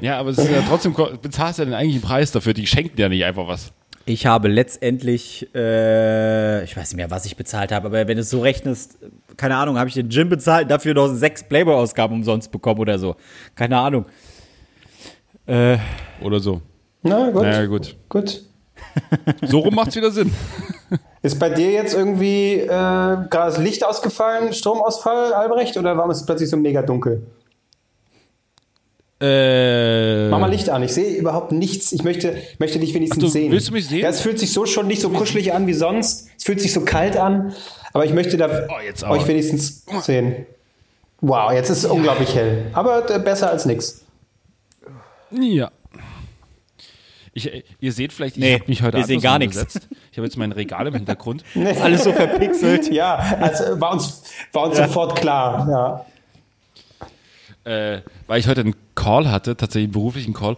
Ja, aber es ist ja trotzdem, bezahlst du ja den eigentlichen Preis dafür. Die schenken dir nicht einfach was. Ich habe letztendlich, äh, ich weiß nicht mehr, was ich bezahlt habe, aber wenn du es so rechnest, keine Ahnung, habe ich den Gin bezahlt, dafür noch sechs Playboy-Ausgaben umsonst bekommen oder so. Keine Ahnung. Äh, Oder so. Na gut. Naja, gut. Gut. So rum macht's wieder Sinn. Ist bei dir jetzt irgendwie äh, gerade das Licht ausgefallen, Stromausfall, Albrecht, oder warum ist es plötzlich so mega dunkel? Äh, Mach mal Licht an, ich sehe überhaupt nichts. Ich möchte, möchte dich wenigstens Ach du, sehen. willst du mich sehen? Ja, es fühlt sich so schon nicht so kuschelig an wie sonst. Es fühlt sich so kalt an, aber ich möchte da Oh, euch wenigstens sehen. Wow, jetzt ist es unglaublich hell. Aber äh, besser als nix. Ja. Ich, äh, ihr seht vielleicht, ich Nee, habe mich heute wir sehen gar nichts. Ich habe jetzt mein Regal im Hintergrund. ist alles so verpixelt. Ja, also war uns, war uns sofort klar. Ja. äh, weil ich heute einen Call hatte, tatsächlich einen beruflichen Call.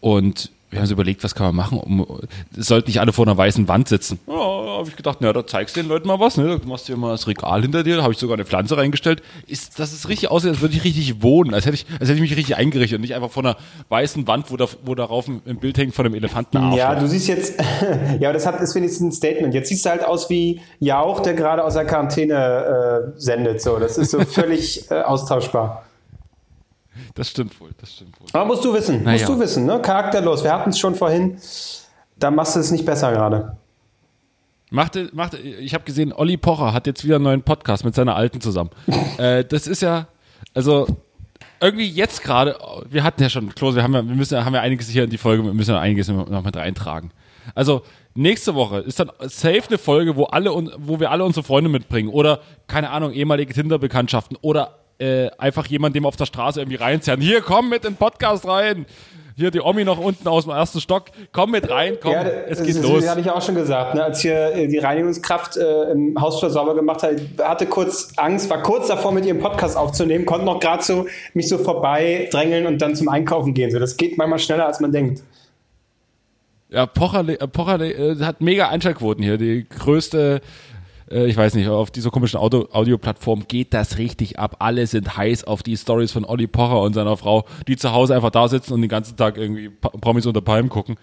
Und wir haben uns überlegt, was kann man machen. Um, sollten nicht alle vor einer weißen Wand sitzen. Oh, habe ich gedacht, na, da zeigst du den Leuten mal was, ne? Da machst du dir mal das Regal hinter dir, da habe ich sogar eine Pflanze reingestellt. Ist, das ist richtig aussieht, als würde ich richtig wohnen, als hätte ich, als hätte ich mich richtig eingerichtet und nicht einfach vor einer weißen Wand, wo, da, wo darauf ein, ein Bild hängt von einem Elefanten Ja, du siehst jetzt, ja, das hat, ist wenigstens ein Statement. Jetzt siehst du halt aus wie Jauch, der gerade aus der Quarantäne äh, sendet, so. Das ist so völlig äh, austauschbar. Das stimmt wohl, das stimmt wohl. Aber musst du wissen, Na musst du wissen, ne? Charakterlos. Wir hatten es schon vorhin. Da machst du es nicht besser gerade. Machte, machte, ich habe gesehen, Olli Pocher hat jetzt wieder einen neuen Podcast mit seiner Alten zusammen. äh, das ist ja, also irgendwie jetzt gerade, wir hatten ja schon, Klose, wir haben ja, wir müssen, haben ja einiges hier in die Folge, wir müssen ja einiges noch mit reintragen. Also nächste Woche ist dann safe eine Folge, wo alle, wo wir alle unsere Freunde mitbringen oder keine Ahnung ehemalige Tinder-Bekanntschaften oder äh, einfach jemand, dem wir auf der Straße irgendwie reinzerren. Hier, komm mit in den Podcast rein. Hier die Omi noch unten aus dem ersten Stock. Komm mit rein, komm, ja, es das geht ist- los. Das hatte ich auch schon gesagt. Ne? Als hier äh, die Reinigungskraft äh, im Hausflur sauber gemacht hat, hatte kurz Angst, war kurz davor, mit ihrem Podcast aufzunehmen, konnte noch gerade so mich so vorbei drängeln und dann zum Einkaufen gehen. So, das geht manchmal schneller, als man denkt. Ja, Pocher, äh, Pocher äh, hat mega Einschaltquoten hier. Die größte, äh, ich weiß nicht, auf dieser komischen Audio- Audioplattform geht das richtig ab. Alle sind heiß auf die Stories von Olli Pocher und seiner Frau, die zu Hause einfach da sitzen und den ganzen Tag irgendwie Promis unter Palmen gucken.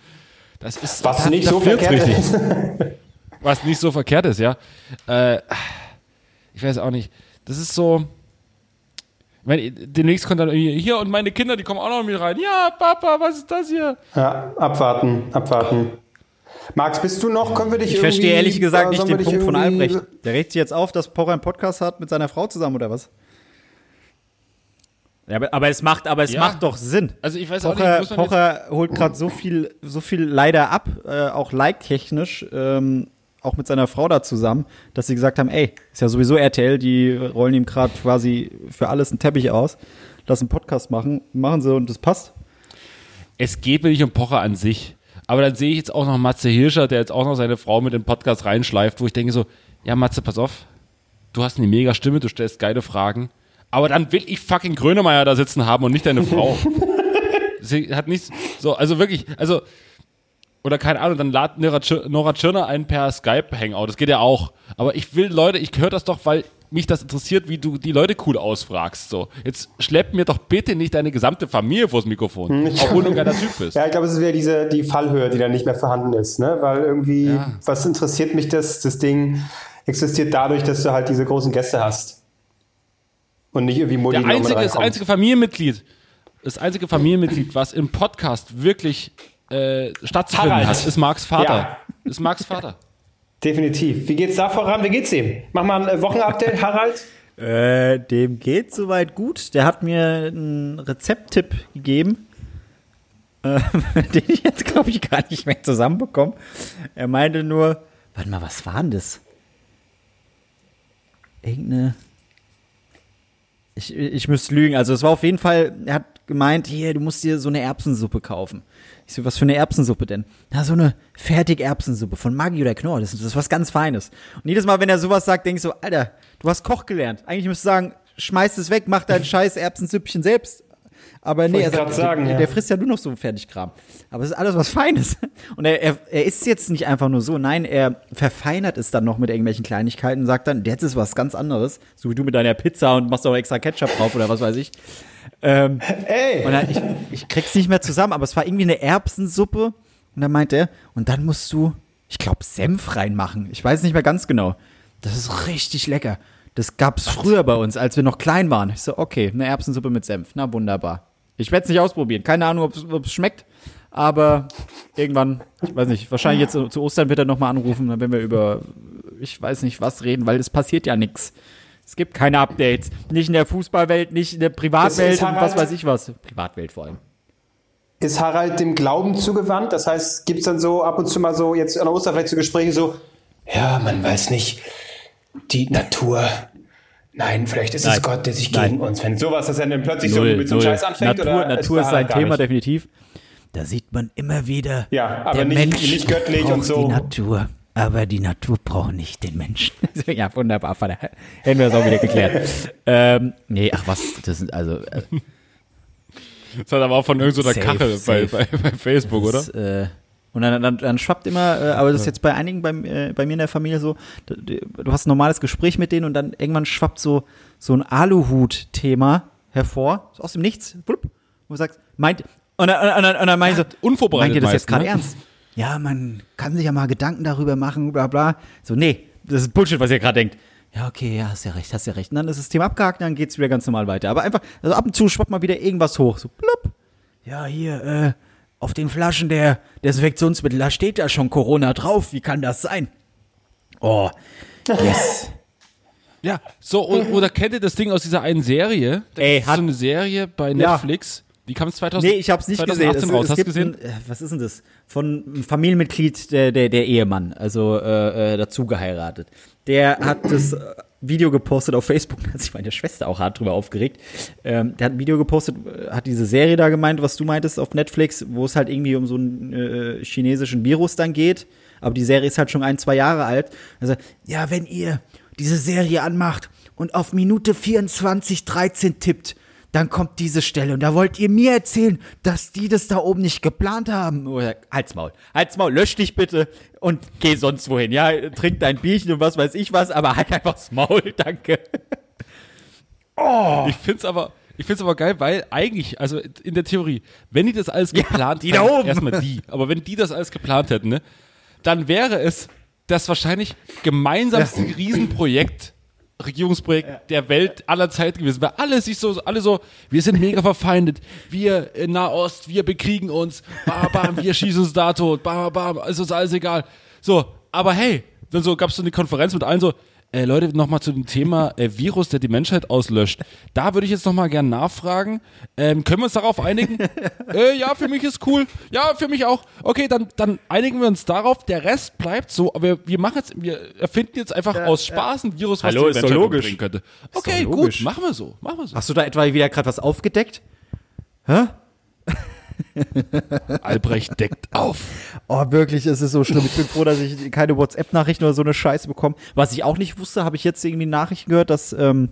Das ist Was da- nicht so verkehrt richtig. ist. Was nicht so verkehrt ist, ja. Äh, ich weiß auch nicht. Das ist so. Ich meine, demnächst kommt dann irgendwie hier und meine Kinder, die kommen auch noch mit rein. Ja, Papa, was ist das hier? Ja, abwarten, abwarten. Max, bist du noch? Können wir dich Ich verstehe ehrlich gesagt nicht den Punkt von irgendwie- Albrecht. Der regt sich jetzt auf, dass Pocher einen Podcast hat mit seiner Frau zusammen oder was? Ja, aber, aber es macht, aber es Ja. macht doch Sinn. Also ich weiß auch Pocher, nicht, muss man Pocher holt gerade so viel, so viel leider ab, äh, auch like-technisch, ähm, auch mit seiner Frau da zusammen, dass sie gesagt haben, ey, ist ja sowieso RTL, die rollen ihm gerade quasi für alles einen Teppich aus, lassen einen Podcast machen, machen sie und das passt. es geht mir nicht um Pocher an sich. Aber dann sehe ich jetzt auch noch Matze Hirscher, der jetzt auch noch seine Frau mit den Podcast reinschleift, wo ich denke so, ja Matze, pass auf, du hast eine mega Stimme, du stellst geile Fragen, aber dann will ich fucking Grönemeyer da sitzen haben und nicht deine Frau. Sie hat nichts, so, also wirklich, also, oder keine Ahnung, dann lad Nora, Tschir Nora Tschirner ein per Skype-Hangout, das geht ja auch. Aber ich will Leute, ich höre das doch, weil mich das interessiert, wie du die Leute cool ausfragst, so. Jetzt schlepp mir doch bitte nicht deine gesamte Familie vors Mikrofon, obwohl du ein geiler Typ bist. Ja, ich glaube, es ist wieder diese die Fallhöhe, die dann nicht mehr vorhanden ist, ne? Weil irgendwie, Ja. was interessiert mich das? Das Ding existiert dadurch, dass du halt diese großen Gäste hast. Und nicht irgendwie Mutti Der einzige, das einzige Familienmitglied, das einzige Familienmitglied, was im Podcast wirklich äh, stattzufinden Harald. hat, ist Marks Vater. Ja. Ist Marks Vater. Definitiv. Wie geht's da voran? Wie geht's ihm? Mach mal ein äh, Wochenupdate, Harald. Äh, dem geht soweit gut. Der hat mir einen Rezepttipp gegeben, äh, den ich jetzt, glaube ich, gar nicht mehr zusammenbekomme. Er meinte nur, warte mal, was war denn das? Irgendeine. Ich, ich müsste lügen. Also, es war auf jeden Fall, er hat gemeint, hier, du musst dir so eine Erbsensuppe kaufen. Ich so, was für eine Erbsensuppe denn? Na, so eine Fertig-Erbsensuppe von Maggi oder Knorr. Das, das ist was ganz Feines. Und jedes Mal, wenn er sowas sagt, denke ich so, Alter, du hast Koch gelernt. Eigentlich müsstest du sagen, schmeiß es weg, mach dein scheiß Erbsensüppchen selbst. Aber nee, er grad sagt, sagen, der, der frisst ja nur noch so Fertigkram. Aber es ist alles was Feines. Und er, er, er isst jetzt nicht einfach nur so, nein, er verfeinert es dann noch mit irgendwelchen Kleinigkeiten und sagt dann, jetzt ist was ganz anderes. So wie du mit deiner Pizza und machst auch extra Ketchup drauf oder was weiß ich. Ähm, Ey! und dann, ich, ich krieg's nicht mehr zusammen, aber es war irgendwie eine Erbsensuppe. Und dann meinte er, und dann musst du, ich glaube, Senf reinmachen. Ich weiß nicht mehr ganz genau. Das ist richtig lecker. Das gab's früher bei uns, als wir noch klein waren. Ich so, okay, eine Erbsensuppe mit Senf. Na, wunderbar. Ich werde es nicht ausprobieren. Keine Ahnung, ob es schmeckt. Aber irgendwann, ich weiß nicht, wahrscheinlich jetzt zu Ostern wird er nochmal anrufen, dann werden wir über, ich weiß nicht was reden, weil es passiert ja nichts. Es gibt keine Updates. Nicht in der Fußballwelt, nicht in der Privatwelt und was weiß ich was. Privatwelt vor allem. Ist Harald dem Glauben zugewandt? Das heißt, gibt's dann so ab und zu mal so, jetzt an der Ostern vielleicht so Gespräche so, ja, man weiß nicht, die Natur. Nein, vielleicht ist Nein. es Gott, der sich Nein. gegen uns wendet. Sowas, dass er dann plötzlich so mit so einem Scheiß anfängt? Natur, oder Natur ist sein Thema, nicht? definitiv. Da sieht man immer wieder, Ja, aber der nicht- Mensch nicht göttlich und so. die Natur. Aber die Natur braucht nicht den Menschen. ja, wunderbar, Vater. Hätten wir das auch wieder geklärt. ähm, nee, ach was, das sind also, äh, Das hat aber auch von irgendeiner Safe, Kachel bei, bei, bei Facebook, oder? das, äh, Und dann, dann, dann schwappt immer, äh, aber das ist jetzt bei einigen bei, äh, bei mir in der Familie so, du, du hast ein normales Gespräch mit denen und dann irgendwann schwappt so, so ein Aluhut-Thema hervor, so aus dem Nichts, blub, wo du sagst, meint, und dann, und dann, und dann meint ja, so, unvorbereitet meint ihr das jetzt gerade ne? ernst? Ja, man kann sich ja mal Gedanken darüber machen, bla bla. So, nee, das ist Bullshit, was ihr gerade denkt. Ja, okay, ja, hast ja recht, hast ja recht. Und dann ist das Thema abgehakt, dann geht's wieder ganz normal weiter. Aber einfach, also ab und zu schwappt mal wieder irgendwas hoch, so blub. Ja, hier, äh, auf den Flaschen der Desinfektionsmittel, da steht ja schon Corona drauf. Wie kann das sein? Oh, yes. Ja, so, oder kennt ihr das Ding aus dieser einen Serie? Da Ey, hat so eine Serie bei Netflix. Ja. Die kam 2000, Nee, ich hab's nicht 2018 gesehen. raus. Es, es Hast du gesehen? Ein, äh, was ist denn das? Von einem Familienmitglied der, der, der Ehemann, also äh, äh, dazu geheiratet. Der hat das Video gepostet auf Facebook, da hat sich meine Schwester auch hart drüber aufgeregt. Ähm, der hat ein Video gepostet, äh, hat diese Serie da gemeint, was du meintest auf Netflix, wo es halt irgendwie um so einen äh, chinesischen Virus dann geht. Aber die Serie ist halt schon ein, zwei Jahre alt. Also, ja, wenn ihr diese Serie anmacht und auf Minute 24, 13 tippt, dann kommt diese Stelle und da wollt ihr mir erzählen, dass die das da oben nicht geplant haben. Oder, halt's Maul, halt's Maul, lösch dich bitte und geh sonst wohin. Ja, trink dein Bierchen und was weiß ich was, aber halt einfach das Maul, danke. Oh. Ich find's aber, ich find's aber geil, weil eigentlich, also in der Theorie, wenn die das alles geplant ja, die hätten, da oben. erstmal die, aber wenn die das alles geplant hätten, ne, dann wäre es das wahrscheinlich gemeinsamste ja. Riesenprojekt Regierungsprojekt ja. der Welt aller Zeit gewesen, weil alle sich so, alle so, wir sind mega verfeindet, wir in Nahost, wir bekriegen uns, bam, bam, wir schießen uns da tot, bam, bam, ist uns alles egal. So, aber hey, dann so gab es so eine Konferenz mit allen so, äh, Leute, nochmal zu dem Thema äh, Virus, der die Menschheit auslöscht. Da würde ich jetzt nochmal gerne nachfragen. Ähm, können wir uns darauf einigen? äh, ja, für mich ist cool. Ja, für mich auch. Okay, dann, dann einigen wir uns darauf. Der Rest bleibt so. Aber wir, wir machen jetzt, wir erfinden jetzt einfach ja, aus Spaß ein Virus, was Hallo, die Menschheit bringen könnte. Okay, gut, machen wir so. Machen wir so. Hast du da etwa wieder gerade was aufgedeckt? Hä? Albrecht deckt auf. Oh, wirklich, es ist so schlimm. Ich bin froh, dass ich keine WhatsApp-Nachrichten oder so eine Scheiße bekomme. Was ich auch nicht wusste, habe ich jetzt irgendwie Nachrichten gehört, dass ähm,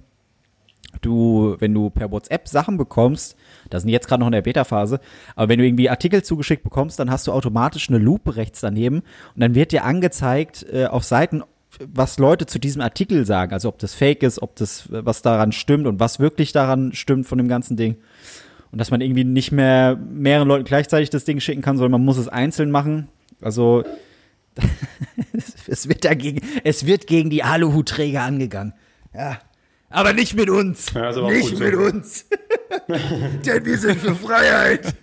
du, wenn du per WhatsApp Sachen bekommst, da sind jetzt gerade noch in der Beta-Phase, aber wenn du irgendwie Artikel zugeschickt bekommst, dann hast du automatisch eine Lupe rechts daneben und dann wird dir angezeigt äh, auf Seiten, was Leute zu diesem Artikel sagen. Also ob das fake ist, ob das, was daran stimmt und was wirklich daran stimmt von dem ganzen Ding. Und dass man irgendwie nicht mehr mehreren Leuten gleichzeitig das Ding schicken kann, sondern man muss es einzeln machen. Also es wird dagegen, es wird gegen die Aluhutträger angegangen. Ja. Aber nicht mit uns. Ja, nicht mit so. uns. Denn wir sind für Freiheit.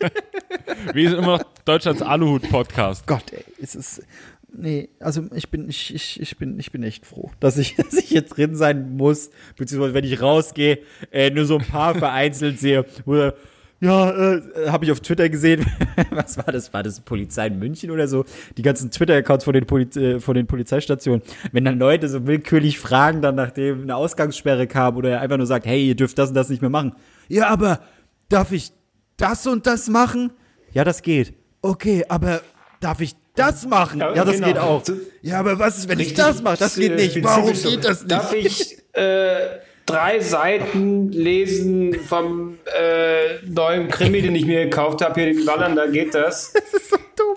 wir sind immer noch Deutschlands Aluhut-Podcast. Gott, ey, es ist. Nee, also ich bin, ich, ich, ich bin, ich bin echt froh, dass ich, dass ich jetzt drin sein muss, beziehungsweise wenn ich rausgehe, äh, nur so ein paar vereinzelt sehe, wo ja, äh, habe ich auf Twitter gesehen, was war das? War das Polizei in München oder so? Die ganzen Twitter-Accounts von, den Poliz äh, von den Polizeistationen. Wenn dann Leute so willkürlich fragen, dann nachdem eine Ausgangssperre kam oder er einfach nur sagt, hey, ihr dürft das und das nicht mehr machen. Ja, aber darf ich das und das machen? Ja, das geht. Okay, aber darf ich das machen? Ja, ja das genau. geht auch. Ja, aber was ist, wenn Richtig ich das mache? Das geht nicht. Warum geht das nicht? Darf ich äh, drei Seiten lesen vom äh, neuen Krimi, den ich mir gekauft habe, hier den Wallander, geht das? Das ist so dumm.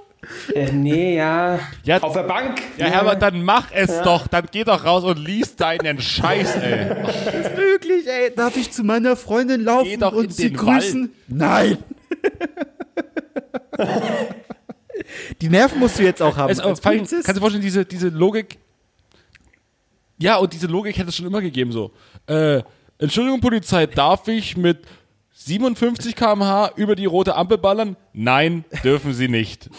Äh, nee, ja. ja. Auf der Bank. Ja, ja. Herbert, dann mach es ja. doch. Dann geh doch raus und lies deinen Scheiß, ey. ist möglich, ey. Darf ich zu meiner Freundin laufen und sie grüßen? Wald. Nein. Die Nerven musst du jetzt auch haben. Also, kannst du dir vorstellen, diese, diese Logik, ja, und diese Logik hätte es schon immer gegeben so. Äh, Entschuldigung, Polizei, darf ich mit 57 km/h über die rote Ampel ballern? Nein, dürfen Sie nicht.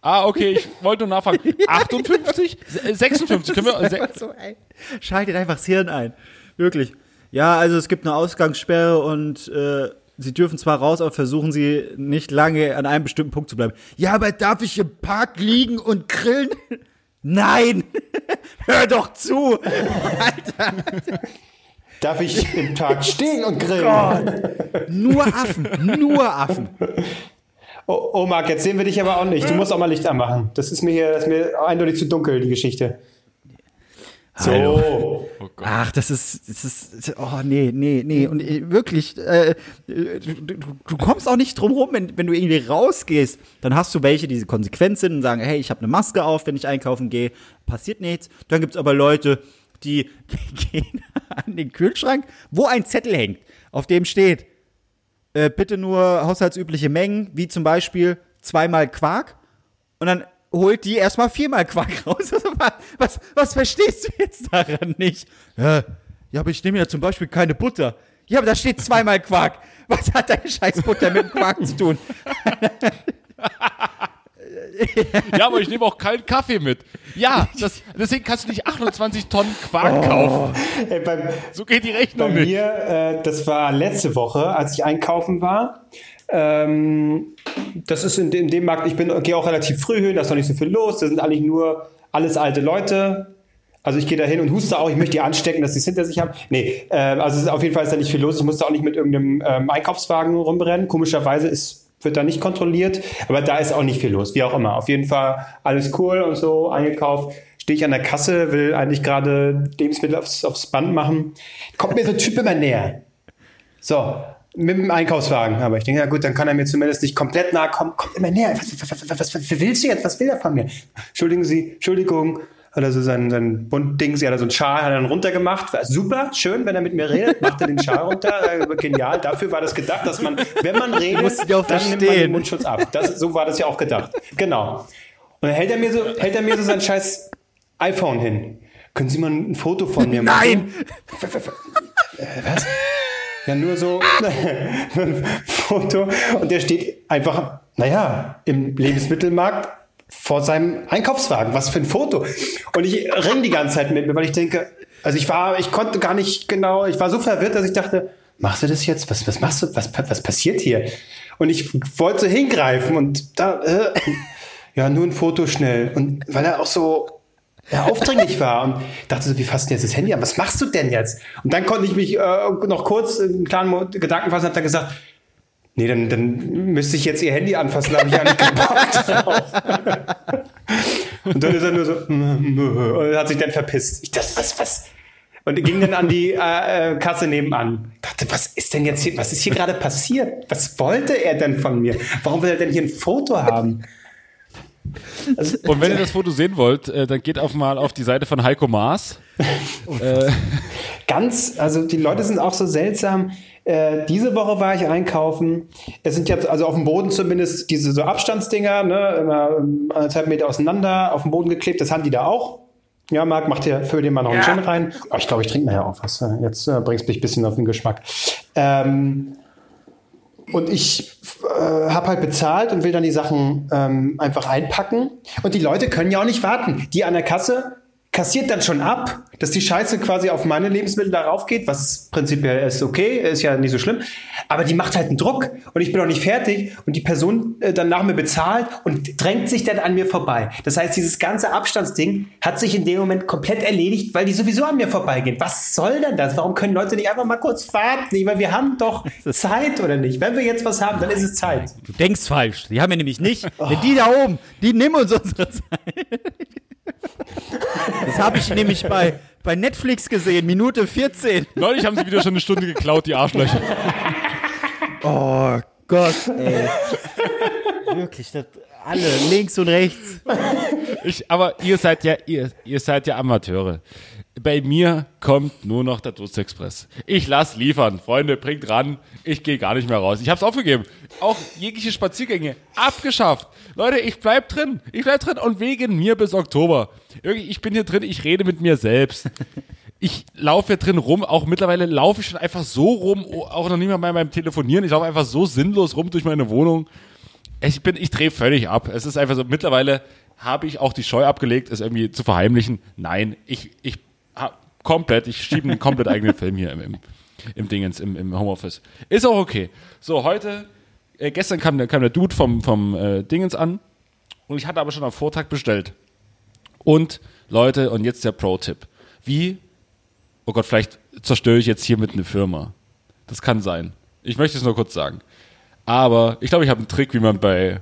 Ah, okay, ich wollte nur nachfragen. 58? 56? Können wir. So, Schaltet einfach das Hirn ein. Wirklich. Ja, also es gibt eine Ausgangssperre und äh, Sie dürfen zwar raus, aber versuchen Sie nicht lange an einem bestimmten Punkt zu bleiben. Ja, aber darf ich im Park liegen und grillen? Nein! Hör doch zu! Alter! Darf ich im Tag stehen und grillen? Gott. Nur Affen, nur Affen. Oh, oh, Marc, jetzt sehen wir dich aber auch nicht. Du musst auch mal Licht anmachen. Das ist mir hier das ist mir eindeutig zu dunkel, die Geschichte. So. Oh Ach, das ist, das ist, oh nee, nee, nee. Und äh, wirklich, äh, du, du, kommst auch nicht drum rum, wenn, wenn du irgendwie rausgehst, dann hast du welche, die konsequent sind und sagen, hey, ich habe eine Maske auf, wenn ich einkaufen gehe, passiert nichts. Dann gibt es aber Leute, die gehen an den Kühlschrank, wo ein Zettel hängt, auf dem steht, äh, bitte nur haushaltsübliche Mengen, wie zum Beispiel zweimal Quark. Und dann holt die erstmal viermal Quark raus. Also, was, was verstehst du jetzt daran nicht? Ja, ja, aber ich nehme ja zum Beispiel keine Butter. Ja, aber da steht zweimal Quark. Was hat deine Scheißbutter mit Quark zu tun? ja, aber ich nehme auch keinen Kaffee mit. Ja, das, deswegen kannst du nicht 28 Tonnen Quark oh. kaufen. Ey, beim, so geht die Rechnung bei nicht. Mir, äh, das war letzte Woche, als ich einkaufen war. Ähm, das ist in, in, dem Markt, ich gehe auch relativ früh hin, da ist noch nicht so viel los. Da sind eigentlich nur alles alte Leute. Also ich gehe da hin und huste auch, ich möchte die anstecken, dass sie es hinter sich haben. Nee, äh, also auf jeden Fall ist da nicht viel los. Ich musste auch nicht mit irgendeinem ähm, Einkaufswagen rumrennen. Komischerweise ist wird da nicht kontrolliert, aber da ist auch nicht viel los, wie auch immer. Auf jeden Fall alles cool und so eingekauft. Stehe ich an der Kasse, will eigentlich gerade Lebensmittel aufs, aufs Band machen. Kommt mir so ein Typ immer näher. So, mit dem Einkaufswagen. Aber ich denke, ja gut, dann kann er mir zumindest nicht komplett nahe kommen. Kommt immer näher. Was, was, was, was, willst du jetzt? Was will er von mir? Entschuldigen Sie, Entschuldigung hat er so sein, sein sie hat er so einen Schal hat er dann runtergemacht. War super, schön, wenn er mit mir redet, macht er den Schal runter. Äh, genial, dafür war das gedacht, dass man, wenn man redet, dann verstehen. nimmt man den Mundschutz ab. Das, so war das ja auch gedacht. Genau. Und dann hält er mir so, hält er mir so sein scheiß iPhone hin. Können Sie mal ein Foto von mir machen? Nein! Was? Ja, nur so ein Foto. Und der steht einfach, naja, im Lebensmittelmarkt vor seinem Einkaufswagen. Was für ein Foto. Und ich ringe die ganze Zeit mit mir, weil ich denke, also ich war, ich konnte gar nicht genau, ich war so verwirrt, dass ich dachte, machst du das jetzt? Was, was machst du? Was, was passiert hier? Und ich wollte hingreifen und da, äh, ja, nur ein Foto schnell. Und weil er auch so ja, aufdringlich war und dachte so, wie fasst du jetzt das Handy an? Was machst du denn jetzt? Und dann konnte ich mich äh, noch kurz einen kleinen Gedanken fassen und hat er gesagt, Nee, dann, dann müsste ich jetzt ihr Handy anfassen, da habe ich ja nicht gepackt drauf. und dann ist er nur so, und hat sich dann verpisst. Ich dachte, was, was? Und ging dann an die äh, äh, Kasse nebenan. Ich dachte, was ist denn jetzt hier, was ist hier gerade passiert? Was wollte er denn von mir? Warum will er denn hier ein Foto haben? Also, und wenn ihr das Foto sehen wollt, äh, dann geht auf mal auf die Seite von Heiko Maas. äh. Ganz, also die Leute sind auch so seltsam. Äh, diese Woche war ich einkaufen. Es sind jetzt also auf dem Boden zumindest diese so Abstandsdinger, ne, immer anderthalb Meter auseinander auf dem Boden geklebt. Das haben die da auch. Ja, Marc, mach dir für den mal noch einen Gin rein. Oh, ich glaube, ich trinke nachher auch was. Jetzt äh, bringst mich ein bisschen auf den Geschmack. Ähm, und ich äh, habe halt bezahlt und will dann die Sachen ähm, einfach einpacken. Und die Leute können ja auch nicht warten. Die an der Kasse kassiert dann schon ab, dass die Scheiße quasi auf meine Lebensmittel darauf geht, was prinzipiell ist okay, ist ja nicht so schlimm. Aber die macht halt einen Druck und ich bin noch nicht fertig und die Person äh, dann nach mir bezahlt und drängt sich dann an mir vorbei. Das heißt, dieses ganze Abstandsding hat sich in dem Moment komplett erledigt, weil die sowieso an mir vorbeigehen. Was soll denn das? Warum können Leute nicht einfach mal kurz warten? Weil wir haben doch Zeit oder nicht? Wenn wir jetzt was haben, dann ist es Zeit. Du denkst falsch. Die haben wir nämlich nicht. Oh. Die da oben, die nehmen uns unsere Zeit. Das habe ich nämlich bei, bei Netflix gesehen, Minute 14. Neulich haben sie wieder schon eine Stunde geklaut, die Arschlöcher. Oh Gott, ey. Wirklich, das, alle, links und rechts. Ich, aber ihr seid ja, ihr, ihr seid ja Amateure. Bei mir kommt nur noch der Dutzexpress. Ich lass liefern. Freunde, bringt ran. Ich gehe gar nicht mehr raus. Ich hab's aufgegeben. Auch jegliche Spaziergänge abgeschafft. Leute, ich bleib drin. Ich bleib drin und wegen mir bis Oktober. Ich bin hier drin, ich rede mit mir selbst. Ich laufe hier drin rum, auch mittlerweile laufe ich schon einfach so rum, auch noch nicht mal beim Telefonieren. Ich laufe einfach so sinnlos rum durch meine Wohnung. Ich bin, ich drehe völlig ab. Es ist einfach so, mittlerweile habe ich auch die Scheu abgelegt, es irgendwie zu verheimlichen. Nein, ich, ich komplett, ich schiebe einen komplett eigenen Film hier im, im, im Dingens, im, im Homeoffice. Ist auch okay. So, heute, äh, gestern kam der, kam der Dude vom, vom äh, Dingens an und ich hatte aber schon am Vortag bestellt. Und Leute, und jetzt der Pro-Tipp. Wie, oh Gott, vielleicht zerstöre ich jetzt hiermit eine Firma. Das kann sein. Ich möchte es nur kurz sagen. Aber ich glaube, ich habe einen Trick, wie man bei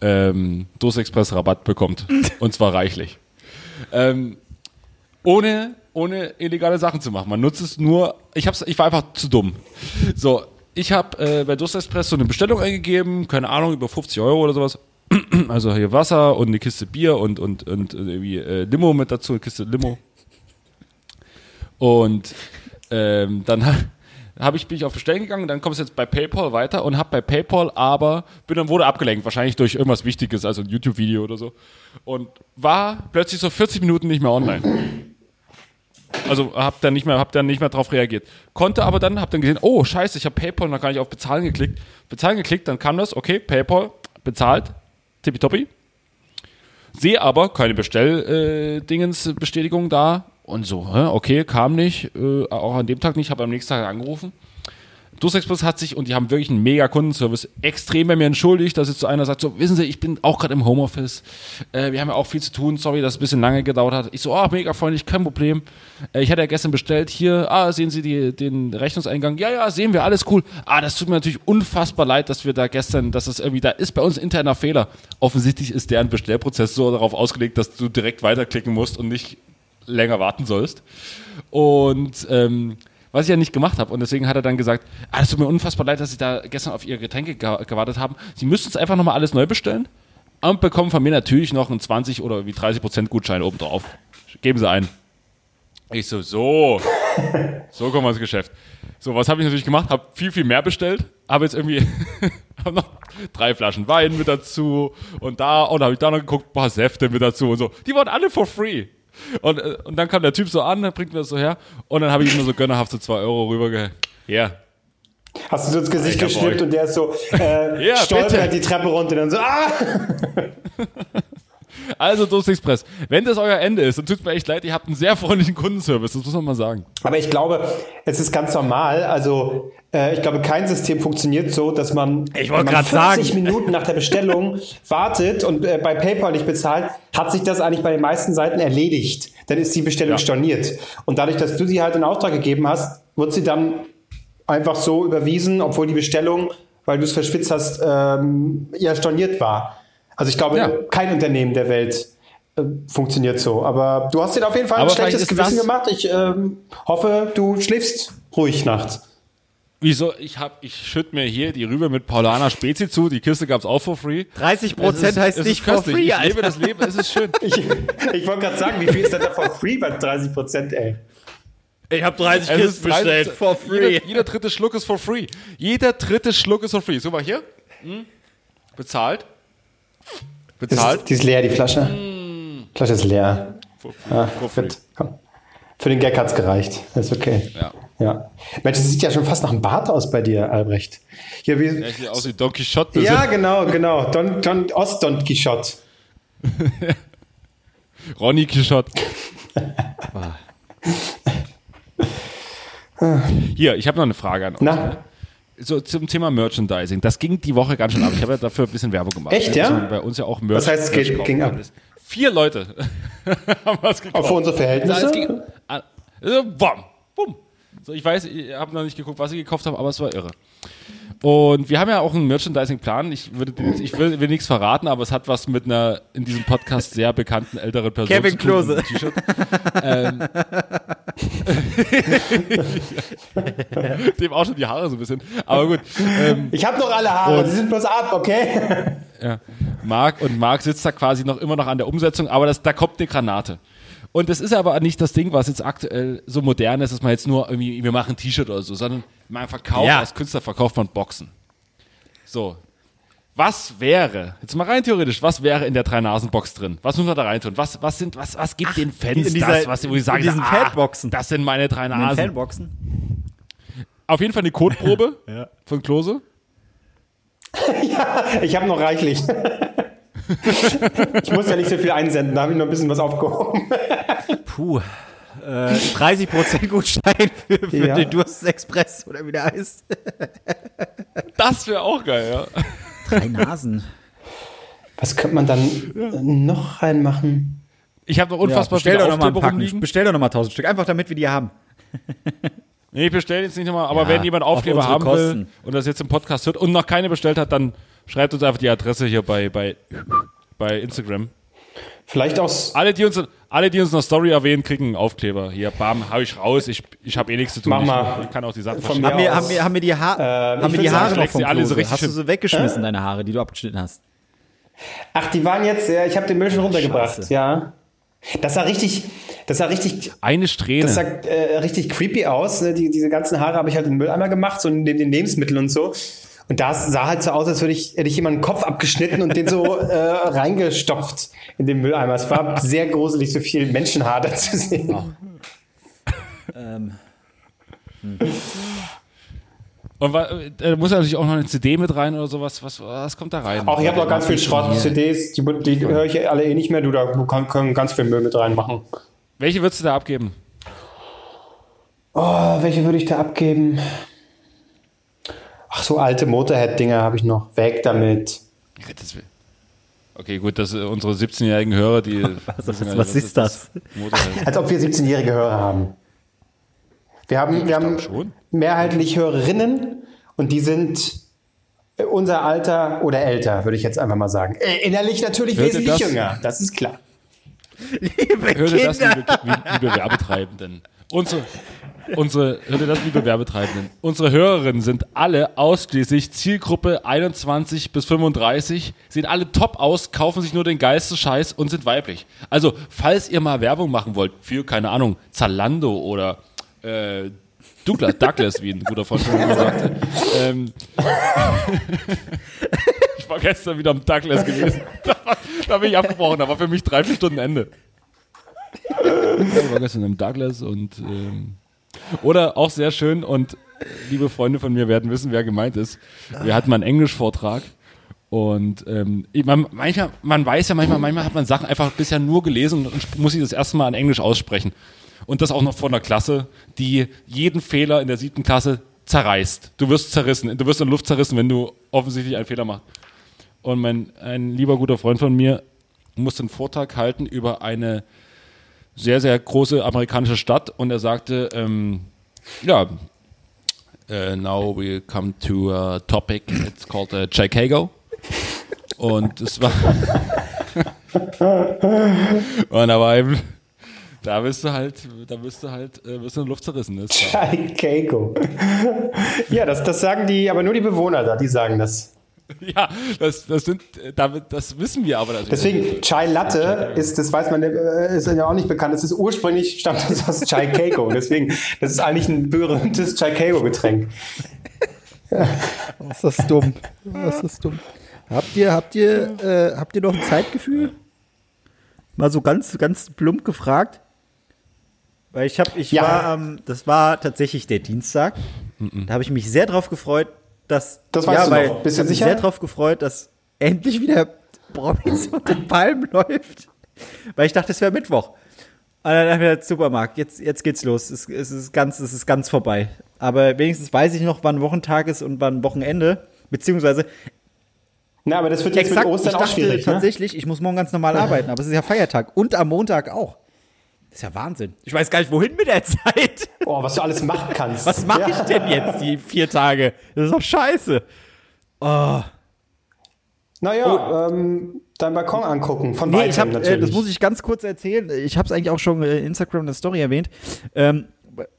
ähm, Dos Express Rabatt bekommt. Und zwar reichlich. Ähm, ohne ohne illegale Sachen zu machen. Man nutzt es nur, ich, hab's, ich war einfach zu dumm. So, ich habe äh, bei Durst Express so eine Bestellung eingegeben, keine Ahnung, über 50 Euro oder sowas. Also hier Wasser und eine Kiste Bier und, und, und irgendwie äh, Limo mit dazu, eine Kiste Limo. Und ähm, dann habe ich bin ich auf Bestellen gegangen, dann kommt es jetzt bei PayPal weiter und habe bei PayPal aber bin dann wurde abgelenkt, wahrscheinlich durch irgendwas Wichtiges, also ein YouTube Video oder so und war plötzlich so 40 Minuten nicht mehr online. Also hab dann nicht mehr hab dann nicht mehr drauf reagiert. Konnte aber dann hab dann gesehen, oh Scheiße, ich habe PayPal noch gar nicht auf bezahlen geklickt. Bezahlen geklickt, dann kam das, okay, PayPal bezahlt, tippitoppi. Sehe aber keine Bestell-Dingens äh, da und so, okay, kam nicht, äh, auch an dem Tag nicht, habe am nächsten Tag angerufen. Dus Express hat sich, und die haben wirklich einen mega Kundenservice, extrem bei mir entschuldigt, dass jetzt so einer sagt, so, wissen Sie, ich bin auch gerade im Homeoffice, äh, wir haben ja auch viel zu tun, sorry, dass es ein bisschen lange gedauert hat. Ich so, oh, mega freundlich, kein Problem. Äh, ich hatte ja gestern bestellt, hier, ah, sehen Sie die, den Rechnungseingang? Ja, ja, sehen wir, alles cool. Ah, das tut mir natürlich unfassbar leid, dass wir da gestern, dass das irgendwie, da ist bei uns interner Fehler. Offensichtlich ist deren Bestellprozess so darauf ausgelegt, dass du direkt weiterklicken musst und nicht länger warten sollst. Und ähm, was ich ja nicht gemacht habe. Und deswegen hat er dann gesagt, ah, es tut mir unfassbar leid, dass Sie da gestern auf Ihre Getränke gewartet haben. Sie müssen es einfach nochmal alles neu bestellen und bekommen von mir natürlich noch einen 20 oder wie 30 Prozent Gutschein obendrauf. Geben Sie ein. Ich so, so, so kommen wir ins Geschäft. So, was habe ich natürlich gemacht? Habe viel, viel mehr bestellt. Habe jetzt irgendwie hab noch drei Flaschen Wein mit dazu und da, und habe ich da noch geguckt, paar Säfte mit dazu und so. Die waren alle for free. Und, äh, und dann kam der Typ so an, bringt mir das so her. Und dann habe ich ihm nur so gönnerhaft so zwei Euro rüberge. Ja. Hast du so ins Gesicht geschnippt und der ist so äh, ja, stolpert die Treppe runter und dann so, ah! Also Durst Express, wenn das euer Ende ist, dann tut mir echt leid, ihr habt einen sehr freundlichen Kundenservice, das muss man mal sagen. Aber ich glaube, es ist ganz normal, also äh, ich glaube, kein System funktioniert so, dass man, ich wenn man 40 sagen. Minuten nach der Bestellung wartet und äh, bei PayPal nicht bezahlt, hat sich das eigentlich bei den meisten Seiten erledigt. Dann ist die Bestellung ja. storniert. Und dadurch, dass du sie halt in Auftrag gegeben hast, wird sie dann einfach so überwiesen, obwohl die Bestellung, weil du es verschwitzt hast, ähm, ja storniert war. Also ich glaube, ja. kein Unternehmen der Welt äh, funktioniert so. Aber du hast dir auf jeden Fall Aber ein schlechtes Gewissen gemacht. Ich ähm, hoffe, du schläfst ruhig nachts. Wieso? Ich hab, ich schütt mir hier die Rübe mit Paulaner Spezi zu. Die Kiste gab's auch for free. 30 Prozent heißt es nicht for free, Alter. Ich lebe das Leben, es ist schön. ich, ich wollte gerade sagen, wie viel ist denn da for free bei 30 Prozent, ey? Ich habe 30 Kisten bestellt, for free. Jeder, jeder, dritte Schluck ist for free. Jeder dritte Schluck ist for free. So, mal hier. Hm. Bezahlt. Bezahlt? Ist, die ist leer, die Flasche. Mm. Flasche ist leer. For free. Ah, For free. Komm. Für den Gag hat's gereicht. Das ist okay. Ja. Ja. Mensch, das sieht ja schon fast nach einem Bart aus bei dir, Albrecht. Hier, wie, ja, sieht aus wie Don Quixote. Ja, genau, genau. Don, Don, Ost-Don Quixote. Ronny Quixote. Hier, ich habe noch eine Frage an euch. Na? So zum Thema Merchandising. Das ging die Woche ganz schön ab. Ich habe ja dafür ein bisschen Werbung gemacht. Echt, ja? Also bei uns ja auch Merch. Das heißt, es geht, ging ab. Vier Leute haben was gekauft. Für unsere Verhältnisse? Also, ging, also, bam, bumm. So, ich weiß, ich habe noch nicht geguckt, was ich gekauft habe, aber es war irre. Und wir haben ja auch einen Merchandising-Plan. Ich, würde, ich will, will nichts verraten, aber es hat was mit einer in diesem Podcast sehr bekannten älteren Person Kevin zu tun. Klose. ähm, Dem auch schon die Haare so ein bisschen. Aber gut. Ähm, ich habe noch alle Haare, die sind bloß ab, okay? ja. Marc und Marc sitzt da quasi noch immer noch an der Umsetzung, aber das, da kommt eine Granate. Und das ist aber nicht das Ding, was jetzt aktuell so modern ist, dass man jetzt nur irgendwie, wir machen ein T-Shirt oder so, sondern man verkauft, ja. als Künstler verkauft man Boxen. So. Was wäre, jetzt mal rein theoretisch, was wäre in der Drei-Nasen-Box drin? Was muss man da reintun? Was, was, sind, was, was gibt Ach, den Fans dieser, das, was, wo sie sagen, diesen ah, Fanboxen. das sind meine drei Nasen? Fanboxen? Auf jeden Fall eine Codeprobe ja. von Klose. ja, ich habe noch reichlich. ich muss ja nicht so viel einsenden, da habe ich noch ein bisschen was aufgehoben. Puh. Äh, 30% Gutschein für, für ja. den Durstexpress oder wie der heißt. das wäre auch geil, ja. Drei Nasen. Was könnte man dann ja. noch reinmachen? Ich habe noch unfassbar ja, viele Aufkleber rumliegen. Bestell doch noch mal 1000 Stück, einfach damit wir die haben. nee, ich bestelle jetzt nicht nochmal, aber ja, wenn jemand Aufkleber haben Kosten. will und das jetzt im Podcast hört und noch keine bestellt hat, dann schreibt uns einfach die Adresse hier bei, bei, bei Instagram. Vielleicht aus. Alle, die uns, alle, die uns noch Story erwähnen, kriegen einen Aufkleber. Hier, bam, hau ich raus. Ich, ich habe eh nichts zu tun. Mach mal. Ich, ich kann auch die Sachen Von verschieben. Haben wir, haben, wir, haben wir die, ha Äh, haben wir die Haare noch vom alle so Hast du so weggeschmissen, deine Haare, die du abgeschnitten hast? Ach, die waren jetzt, ja, ich habe den Müll schon runtergebracht, Scheiße. ja. Das sah richtig, das sah richtig, Eine Strähne. das sah äh, richtig creepy aus. Ne? Die, diese ganzen Haare habe ich halt in den Mülleimer gemacht, so neben den Lebensmitteln und so. Und das sah halt so aus, als würde ich, hätte ich jemanden den Kopf abgeschnitten und den so äh, reingestopft in den Mülleimer. Es war sehr gruselig, so viel Menschenhaar da zu sehen. Ähm, Und wa- äh, muss natürlich auch noch eine CD mit rein oder sowas. Was, was kommt da rein? Auch ich habe noch ganz viel Schrott, CDs, die, die höre ich alle eh nicht mehr. Du, da können ganz viel Müll mit reinmachen. Welche würdest du da abgeben? Oh, welche würde ich da abgeben? Ach, so alte Motorhead-Dinger habe ich noch. Weg damit. Das Okay, gut, dass äh, unsere 17-jährigen Hörer, die. was, was nicht, ist das? Motorhead. Als ob wir 17-jährige Hörer haben. Wir haben, wir haben mehrheitlich Hörerinnen und die sind äh, unser Alter oder älter, würde ich jetzt einfach mal sagen. Äh, innerlich natürlich Hört ihr wesentlich das? jünger, das ist klar. Liebe Hört ihr das, Kinder. liebe, liebe Werbetreibenden? Unsere, unsere, hört ihr das, liebe Werbetreibenden? Unsere Hörerinnen sind alle ausschließlich Zielgruppe 21 bis 35, sehen alle top aus, kaufen sich nur den geilsten Scheiß und sind weiblich. Also, falls ihr mal Werbung machen wollt für, keine Ahnung, Zalando oder äh, Douglas, Douglas, wie ein guter Freund von mir sagte. Ähm, ich war gestern wieder am Douglas gewesen. Da, war- da bin ich abgebrochen, da war für mich drei, vier Stunden Ende. Ich war gestern im Douglas und ähm, oder auch sehr schön und liebe Freunde von mir werden wissen, wer gemeint ist. Wir hatten mal einen Englischvortrag und ähm, man, manchmal, man weiß ja manchmal, manchmal hat man Sachen einfach bisher nur gelesen und muss sie das erste Mal in Englisch aussprechen. Und das auch noch vor einer Klasse, die jeden Fehler in der siebten Klasse zerreißt. Du wirst zerrissen, du wirst in Luft zerrissen, wenn du offensichtlich einen Fehler machst. Und mein, ein lieber guter Freund von mir musste einen Vortrag halten über eine sehr, sehr große amerikanische Stadt und er sagte, ähm, ja, äh, now we come to a topic, it's called uh, Chicago. Und es war. und war eben. Da bist du halt, da bist du halt, äh, bist du in Luft zerrissen. Ist. Chicago. ja, das, das sagen die, aber nur die Bewohner da, die sagen das. ja, das, das sind, äh, damit, das wissen wir aber. Deswegen, Chai Latte ist, das weiß man, äh, ist ja auch nicht bekannt. Das ist ursprünglich, stammt das aus Chicago. Deswegen, das ist eigentlich ein berühmtes Chicago-Getränk. Was ist das dumm? Was ist dumm? Habt ihr, habt ihr, äh, habt ihr noch ein Zeitgefühl? Mal so ganz, ganz plump gefragt. Weil ich habe, ich Ja. war, ähm, das war tatsächlich der Dienstag. Da habe ich mich sehr drauf gefreut, dass. Das weißt du weil noch. Bist ich du sicher? sehr drauf gefreut, dass endlich wieder Promis und den Palmen läuft. Weil ich dachte, es wäre Mittwoch. Und dann dachte ich mir, Supermarkt, jetzt, jetzt geht's los. Es, es, ist ganz, es ist ganz vorbei. Aber wenigstens weiß ich noch, wann Wochentag ist und wann Wochenende. Beziehungsweise, Na, aber das wird jetzt exakt, mit Ostern ich auch dachte schwierig. Ne? tatsächlich, ich muss morgen ganz normal arbeiten. Aber es ist ja Feiertag. Und am Montag auch. Das ist ja Wahnsinn. Ich weiß gar nicht, wohin mit der Zeit. Oh, was du alles machen kannst. Was mache Ja. ich denn jetzt die vier Tage? Das ist doch scheiße. Oh. Naja, ähm, deinen Balkon angucken. Von Nee, weitem ich hab, äh, natürlich. das muss ich ganz kurz erzählen. Ich habe es eigentlich auch schon äh, in Instagram in der Story erwähnt. Ähm,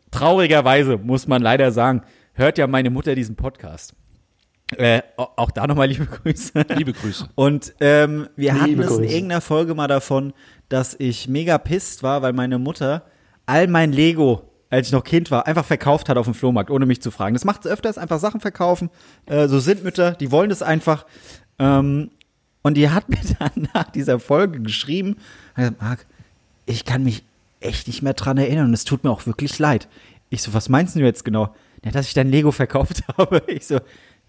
traurigerweise muss man leider sagen, hört ja meine Mutter diesen Podcast. Äh, au- auch da nochmal liebe Grüße. Liebe Grüße. Und ähm, wir hatten Liebe es in irgendeiner Folge mal davon, dass ich mega pisst war, weil meine Mutter all mein Lego, als ich noch Kind war, einfach verkauft hat auf dem Flohmarkt, ohne mich zu fragen. Das macht sie öfters, einfach Sachen verkaufen. Äh, so sind Mütter, die wollen das einfach. Ähm, und die hat mir dann nach dieser Folge geschrieben, gesagt, Marc, ich kann mich echt nicht mehr dran erinnern und es tut mir auch wirklich leid. Ich so, was meinst du jetzt genau? Ja, dass ich dein Lego verkauft habe. Ich so,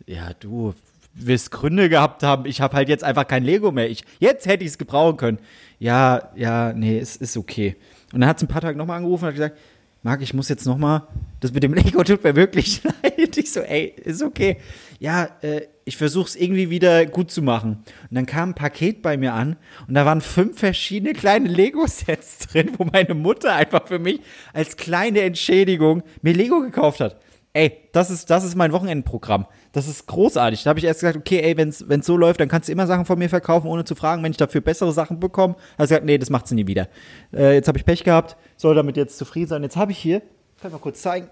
ja, du wirst Gründe gehabt haben. Ich habe halt jetzt einfach kein Lego mehr. Ich, jetzt hätte ich es gebrauchen können. Ja, ja, nee, es ist okay. Und dann hat sie ein paar Tage nochmal angerufen und hat gesagt, Marc, ich muss jetzt nochmal, das mit dem Lego tut mir wirklich leid. Ich so, ey, ist okay. Ja, äh, ich versuche es irgendwie wieder gut zu machen. Und dann kam ein Paket bei mir an und da waren fünf verschiedene kleine Lego-Sets drin, wo meine Mutter einfach für mich als kleine Entschädigung mir Lego gekauft hat. ey, das ist, das ist mein Wochenendprogramm. Das ist großartig. Da habe ich erst gesagt, okay, ey, wenn es so läuft, dann kannst du immer Sachen von mir verkaufen, ohne zu fragen. Wenn ich dafür bessere Sachen bekomme, ich gesagt, nee, das macht sie nie wieder. Äh, jetzt habe ich Pech gehabt, soll damit jetzt zufrieden sein. Jetzt habe ich hier, kann ich mal kurz zeigen.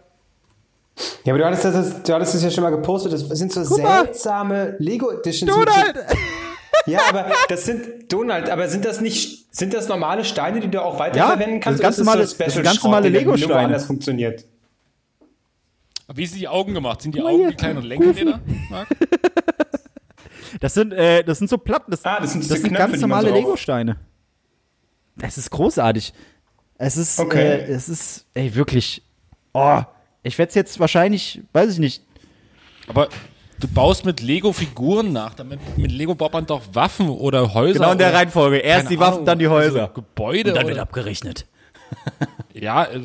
Ja, aber du hattest das, du hattest das ja schon mal gepostet. Das sind so seltsame Lego Editions. Donald! Ja, aber das sind Donald, aber sind das nicht sind das normale Steine, die du auch weiterverwenden ja, kannst? Das, ganz normale, so das ganz normale Lego Steine. Das funktioniert. Wie sind die Augen gemacht? Sind die Augen die kleinen Lenkräder, Marc? Das sind, äh, das sind so Platten. Das, ah, das sind, das sind Knöpfe, ganz normale so Lego-Steine. Das ist großartig. Es ist, okay. äh, es ist, ey, wirklich. Oh, ich werde es jetzt wahrscheinlich, weiß ich nicht. Aber du baust mit Lego-Figuren nach. Damit, mit Lego baut man doch Waffen oder Häuser. Genau in der Reihenfolge. Erst die Waffen, Ahnung, dann die Häuser. Also Gebäude. Und dann wird abgerechnet. ja, äh,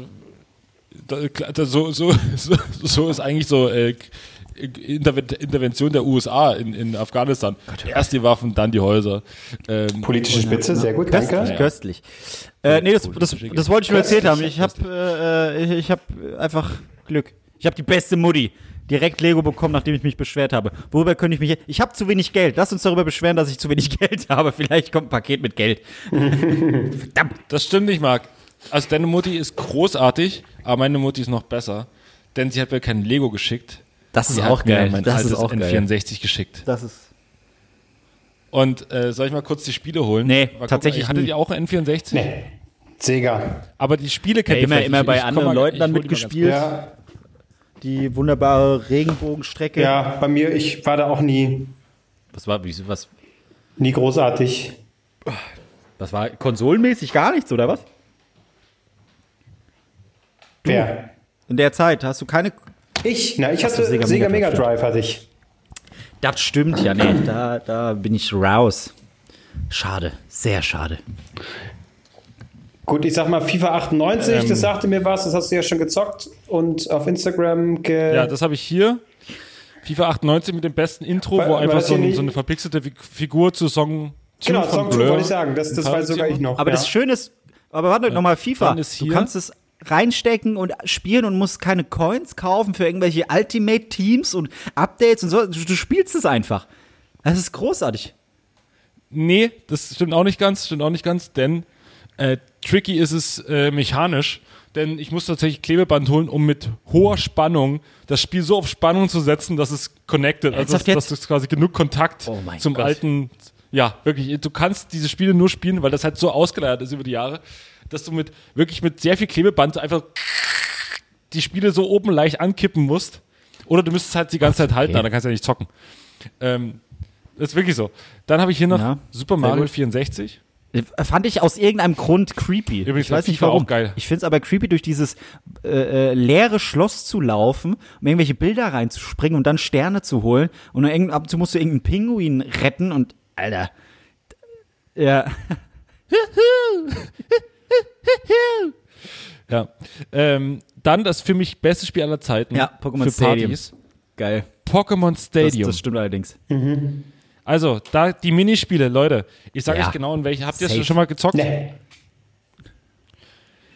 so, so, so, so ist eigentlich so äh, Intervention der USA in, in Afghanistan. Gott, Erst die Waffen, dann die Häuser. Ähm, Politische Spitze, sehr gut, köstlich, danke. Köstlich. Äh, nee, das, das, das, wollte ich nur erzählt haben. Ich habe äh, ich hab einfach Glück. Ich habe die beste Mutti direkt Lego bekommen, nachdem ich mich beschwert habe. Worüber könnte ich mich. Ich habe zu wenig Geld. Lass uns darüber beschweren, dass ich zu wenig Geld habe. Vielleicht kommt ein Paket mit Geld. Verdammt. Das stimmt nicht, Marc. Also deine Mutti ist großartig, aber meine Mutti ist noch besser, denn sie hat mir kein Lego geschickt. Das ist auch geil. Mein das altes ist auch N64 geil. geschickt. Das ist. Und äh, soll ich mal kurz die Spiele holen? Nee, mal tatsächlich. Gucken, hattet ihr auch ein N64? Nee. Sega. Aber die Spiele kennt ja, immer, immer bei anderen mal, Leuten dann mitgespielt. Ja. Die wunderbare Regenbogenstrecke. Ja, bei mir, ich war da auch nie. Was war, wie, was? Nie großartig. Was war konsolenmäßig gar nichts, oder was? Wer? In der Zeit hast du keine. Ich? Na, ich hatte Sega, Sega Mega Drive, hatte ich. Das stimmt ja, nee, da, da bin ich raus. Schade, sehr schade. Gut, ich sag mal FIFA 98, ähm, das sagte mir was, das hast du ja schon gezockt und auf Instagram ge Ja, das habe ich hier. FIFA 98 mit dem besten Intro, weil, wo einfach so, ein, so, eine verpixelte Figur zu Song Genau, Song wollte ich sagen, das, das weiß sogar ich noch. Aber ja. das Schöne ist, aber warte ja. nochmal, FIFA, du kannst es reinstecken und spielen und musst keine Coins kaufen für irgendwelche Ultimate-Teams und Updates und so. Du, du spielst es einfach. Das ist großartig. Nee, das stimmt auch nicht ganz, stimmt auch nicht ganz, denn äh, tricky ist es äh, mechanisch, denn ich muss tatsächlich Klebeband holen, um mit hoher Spannung das Spiel so auf Spannung zu setzen, dass es connected, also dass, dass es quasi genug Kontakt oh zum Gott. alten, ja, wirklich, du kannst diese Spiele nur spielen, weil das halt so ausgeleiert ist über die Jahre dass du mit wirklich mit sehr viel Klebeband einfach die Spiele so oben leicht ankippen musst. Oder du müsstest halt die ganze Zeit halten, okay. dann kannst du ja nicht zocken. Ähm, das ist wirklich so. Dann habe ich hier noch ja, Super Mario 64. Äh, fand ich aus irgendeinem Grund creepy. Übrigens, ich weiß nicht warum. Auch geil. Ich finde es aber creepy, durch dieses äh, äh, leere Schloss zu laufen, um irgendwelche Bilder reinzuspringen und dann Sterne zu holen. Und ab und zu musst du irgendeinen Pinguin retten und, Alter. Ja. ja. Ähm, dann das für mich beste Spiel aller Zeiten. Ja, Pokémon Stadium. Partys. Geil. Pokémon Stadium. Das, das stimmt allerdings. Mhm. Also, da die Minispiele, Leute. Ich sage ja. euch genau, in welche. Habt ihr das schon mal gezockt? Nee.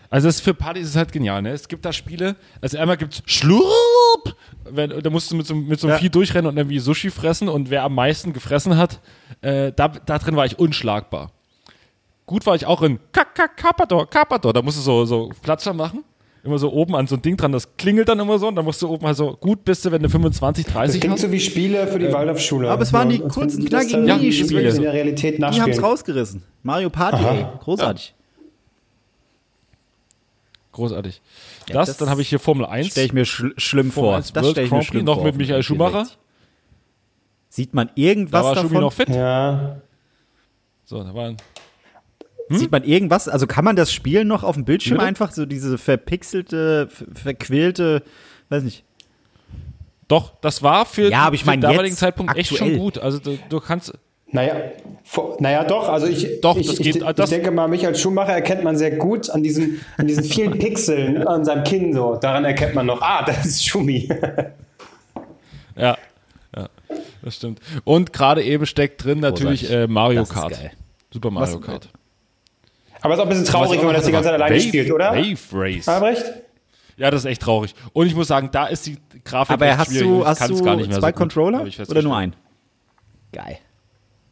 Also das für Partys ist halt genial, ne? Es gibt da Spiele, also einmal gibt's Schlurp, wenn, da musst du mit so, mit so einem ja. Vieh durchrennen und irgendwie Sushi fressen und wer am meisten gefressen hat, äh, da, da drin war ich unschlagbar. Gut war ich auch in Carpador, Carpador. Da musst du so, so Platscher machen. Immer so oben an so ein Ding dran, das klingelt dann immer so und dann musst du oben halt so gut bist du, wenn du 25, 30 Das klingt hast. so wie Spiele für die äh, Waldorfschule. Aber es waren die ja, kurzen, knackigen ja, Minispiele. In der Realität die haben es rausgerissen. Mario Party, ey, großartig. Ja. Großartig. Ja, das, das, dann habe ich hier Formel 1. Stelle ich mir schl schlimm vor. Das stelle ich mir schlimm noch vor. Noch mit Michael Schumacher. Sieht man irgendwas da war davon? noch fit. Ja. So, da waren hm? Sieht man irgendwas? Also kann man das Spiel noch auf dem Bildschirm Bitte? einfach so diese verpixelte, verquillte, weiß nicht. Doch, das war für, ja, aber ich mein, den damaligen Zeitpunkt aktuell. echt schon gut. Also du, du kannst. Naja, naja, doch, also ich, doch, ich, geht, ich, ich denke mal, mich als Schuhmacher erkennt man sehr gut an diesen, an diesen vielen Pixeln an seinem Kinn so. Daran erkennt man noch, ah, das ist Schumi. ja, ja, das stimmt. Und gerade eben steckt drin natürlich äh, Mario Kart. Super Mario Was, Kart. Aber es ist auch ein bisschen traurig, wenn man das die ganze Zeit alleine Wave, spielt, oder? Wave Race. Albrecht? Ja, das ist echt traurig. Und ich muss sagen, da ist die Grafik Aber hast schwierig. du, hast du gar nicht mehr zwei so gut, Controller ich oder nur einen? Geil.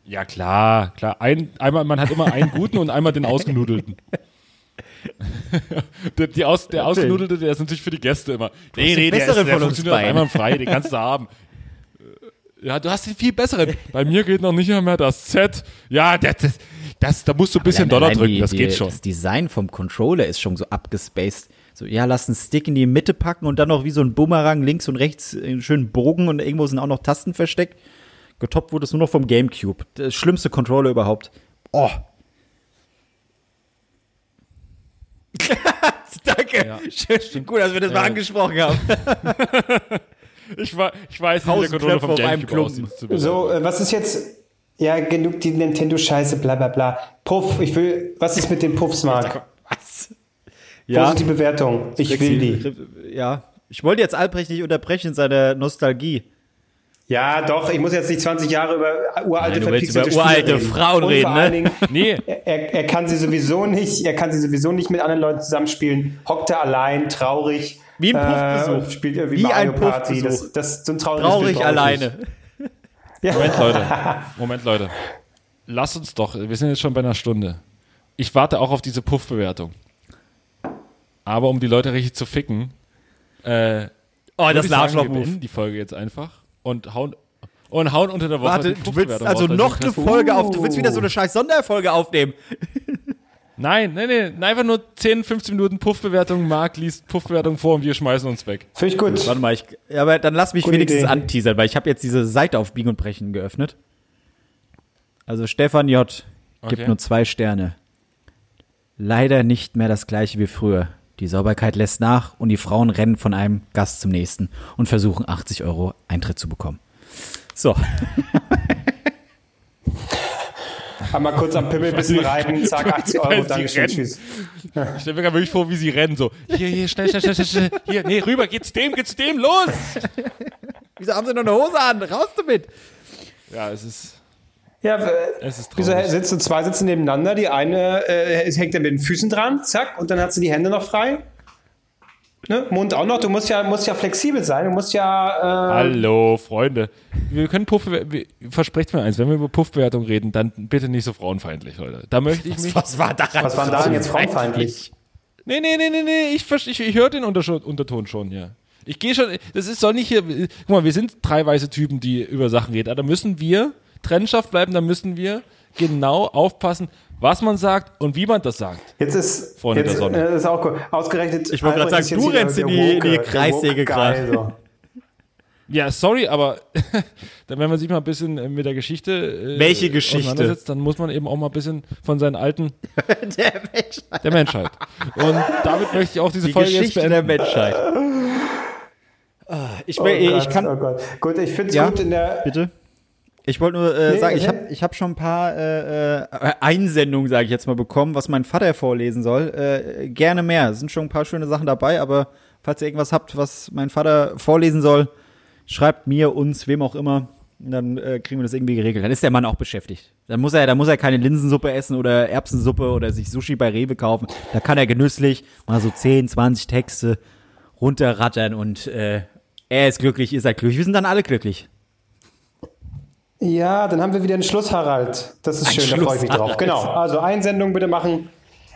Ja, klar, klar. Ein, einmal, man hat immer einen guten und einmal den ausgenudelten. der, die aus, der ausgenudelte, der ist natürlich für die Gäste immer. Nee, nee, der, ist, der funktioniert einmal frei, den kannst du haben. Ja, du hast den viel besseren. Bei mir geht noch nicht mehr das Z. Ja, das, das, das da musst du ein bisschen Dollar drücken, die, das die, geht schon. Das Design vom Controller ist schon so abgespaced. So, ja, lass einen Stick in die Mitte packen und dann noch wie so ein Bumerang links und rechts einen schönen Bogen und irgendwo sind auch noch Tasten versteckt. Getoppt wurde es nur noch vom Gamecube. Das schlimmste Controller überhaupt. Oh. Danke. Ja, Schön, gut, dass wir das mal Äh, angesprochen haben. Ich, wa- ich weiß nicht, wie der Controller vom Gamecube aussieht. So, äh, was ist jetzt. Ja, genug die Nintendo-Scheiße, bla bla bla. Puff, ich will. Was ist mit den Puffs, Marc? Was? Wo sind die Bewertungen? Ich will die. Ja. Ich wollte jetzt Albrecht nicht unterbrechen in seiner Nostalgie. Ja, doch, ich muss jetzt nicht 20 Jahre über uralte Nein, über uralte Frauen Und reden, vor allen ne? Dingen, Nee, er, er kann sie sowieso nicht, er kann sie sowieso nicht mit anderen Leuten zusammenspielen. Hockt er allein, traurig. Wie ein Äh, Puffbesuch. und spielt irgendwie Wie Mario ein Party. Puffbesuch. Das, das, so ein trauriges Bild Traurig ich alleine. nicht. Moment, Leute. Moment, Leute. Lass uns doch, wir sind jetzt schon bei einer Stunde. Ich warte auch auf diese Puff-Bewertung. Aber um die Leute richtig zu ficken, äh, Oh, das ich sagen, wir Arschloch-Move. beenden die Folge jetzt einfach und hauen, und hauen unter der Woche Warte, die du willst also raus, noch eine Folge auf. Du willst wieder so eine scheiß Sonderfolge aufnehmen. Nein, nein, nein, einfach nur 10, 15 Minuten Puff-Bewertung. Marc liest Puff-Bewertung vor und wir schmeißen uns weg. Finde ich gut. Warte mal, ich, ja, aber dann lass mich Gute wenigstens Idee. anteasern, weil ich habe jetzt diese Seite auf Biegen und Brechen geöffnet. Also Stefan J. gibt Okay. nur zwei Sterne. Leider nicht mehr das gleiche wie früher. Die Sauberkeit lässt nach und die Frauen rennen von einem Gast zum nächsten und versuchen 80 Euro Eintritt zu bekommen. So, Einmal kurz am Pimmel ein bisschen reiben, zack, 80 Weil Euro, Dankeschön, tschüss. Ich stelle mir gerade wirklich vor, wie sie rennen. So, hier, hier, schnell, schnell, schnell, schnell, schnell. Hier, nee, rüber, geht's dem, geht's dem, los! wieso haben sie noch eine Hose an? Raus damit! Ja, es ist, Ja, w- es ist wieso traurig. sitzen zwei sitzen nebeneinander, die eine äh, hängt dann mit den Füßen dran, zack, und dann hat sie die Hände noch frei. Ne? Mund auch noch, du musst ja, musst ja flexibel sein, du musst ja. Äh, Hallo, Freunde. Wir können Puff, versprecht mir eins, wenn wir über Puffbewertung reden, dann bitte nicht so frauenfeindlich, Leute. Da möchte ich mich. Was war daran? was waren da denn jetzt frauenfeindlich? Nee, nee, nee, nee, nee, ich, ich, ich höre den Unterton schon, ja. Ich gehe schon, das ist, soll nicht hier, guck mal, wir sind drei weiße Typen, die über Sachen reden, aber da müssen wir Trennschaft bleiben, da müssen wir genau aufpassen, was man sagt und wie man das sagt. Jetzt ist, Freunde jetzt, der Sonne. äh, ist auch cool. Ausgerechnet. Ich wollte gerade sagen, du rennst in der die- in die der Kreissäge Woke-Guy, so. Ja, sorry, aber dann, wenn man sich mal ein bisschen äh, mit der Geschichte äh, Welche Geschichte? auseinandersetzt, dann muss man eben auch mal ein bisschen von seinen alten Der Mensch. der Menschheit. Und damit möchte ich auch diese Die Folge Geschichte jetzt der beenden. Menschheit. Ah, Ich, Oh will, ich Gott, kann. oh Gott. Gut, ich finde es Ja? gut in der. Bitte? Ich wollte nur äh, Nee, sagen, ich habe ich hab schon ein paar äh, äh, Einsendungen, sage ich jetzt mal, bekommen, was mein Vater vorlesen soll. Äh, gerne mehr. Es sind schon ein paar schöne Sachen dabei, aber falls ihr irgendwas habt, was mein Vater vorlesen soll, schreibt mir, uns, wem auch immer. Und dann äh, kriegen wir das irgendwie geregelt. Dann ist der Mann auch beschäftigt. Dann muss er, dann muss er keine Linsensuppe essen oder Erbsensuppe oder sich Sushi bei Rewe kaufen. Da kann er genüsslich mal so 10, 20 Texte runterrattern und äh, er ist glücklich, ihr seid glücklich. Wir sind dann alle glücklich. Ja, dann haben wir wieder einen Schluss, Harald. Das ist Ein schön, da freue ich mich Schluss, drauf. Harald. Genau. Also Einsendung bitte machen.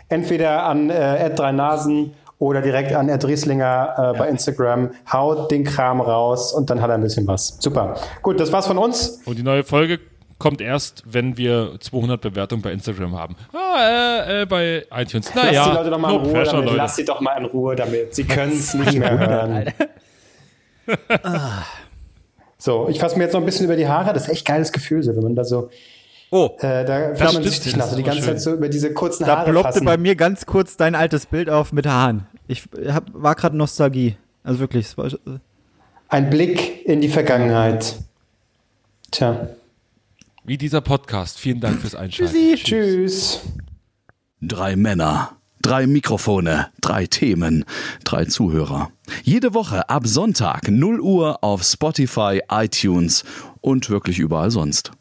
Entweder an äh, drei Nasen oder direkt an Ed Rieslinger äh, bei Instagram. Haut den Kram raus und dann hat er ein bisschen was. Super. Gut, das war's von uns. Und die neue Folge kommt erst, wenn wir 200 Bewertungen bei Instagram haben. Ah, äh, äh, bei iTunes. Lass Naja, die Leute doch mal no in Ruhe pressure, damit. Leute. Lass sie doch mal in Ruhe damit. Sie können es nicht mehr hören. So, ich fasse mir jetzt noch ein bisschen über die Haare. Das ist echt geiles Gefühl, so, wenn man da so, Oh, äh, da fühlt man sich ist So die immer ganze schön. Zeit so über diese kurzen Da Haare ploppte fassen. bei mir ganz kurz dein altes Bild auf mit Haaren. Ich hab, war gerade Nostalgie. Also wirklich. Es war, Ein Blick in die Vergangenheit. Tja. Wie dieser Podcast. Vielen Dank fürs Einschalten. Tschüss. Drei Männer, drei Mikrofone, drei Themen, drei Zuhörer. Jede Woche ab Sonntag 0 Uhr auf Spotify, iTunes und wirklich überall sonst.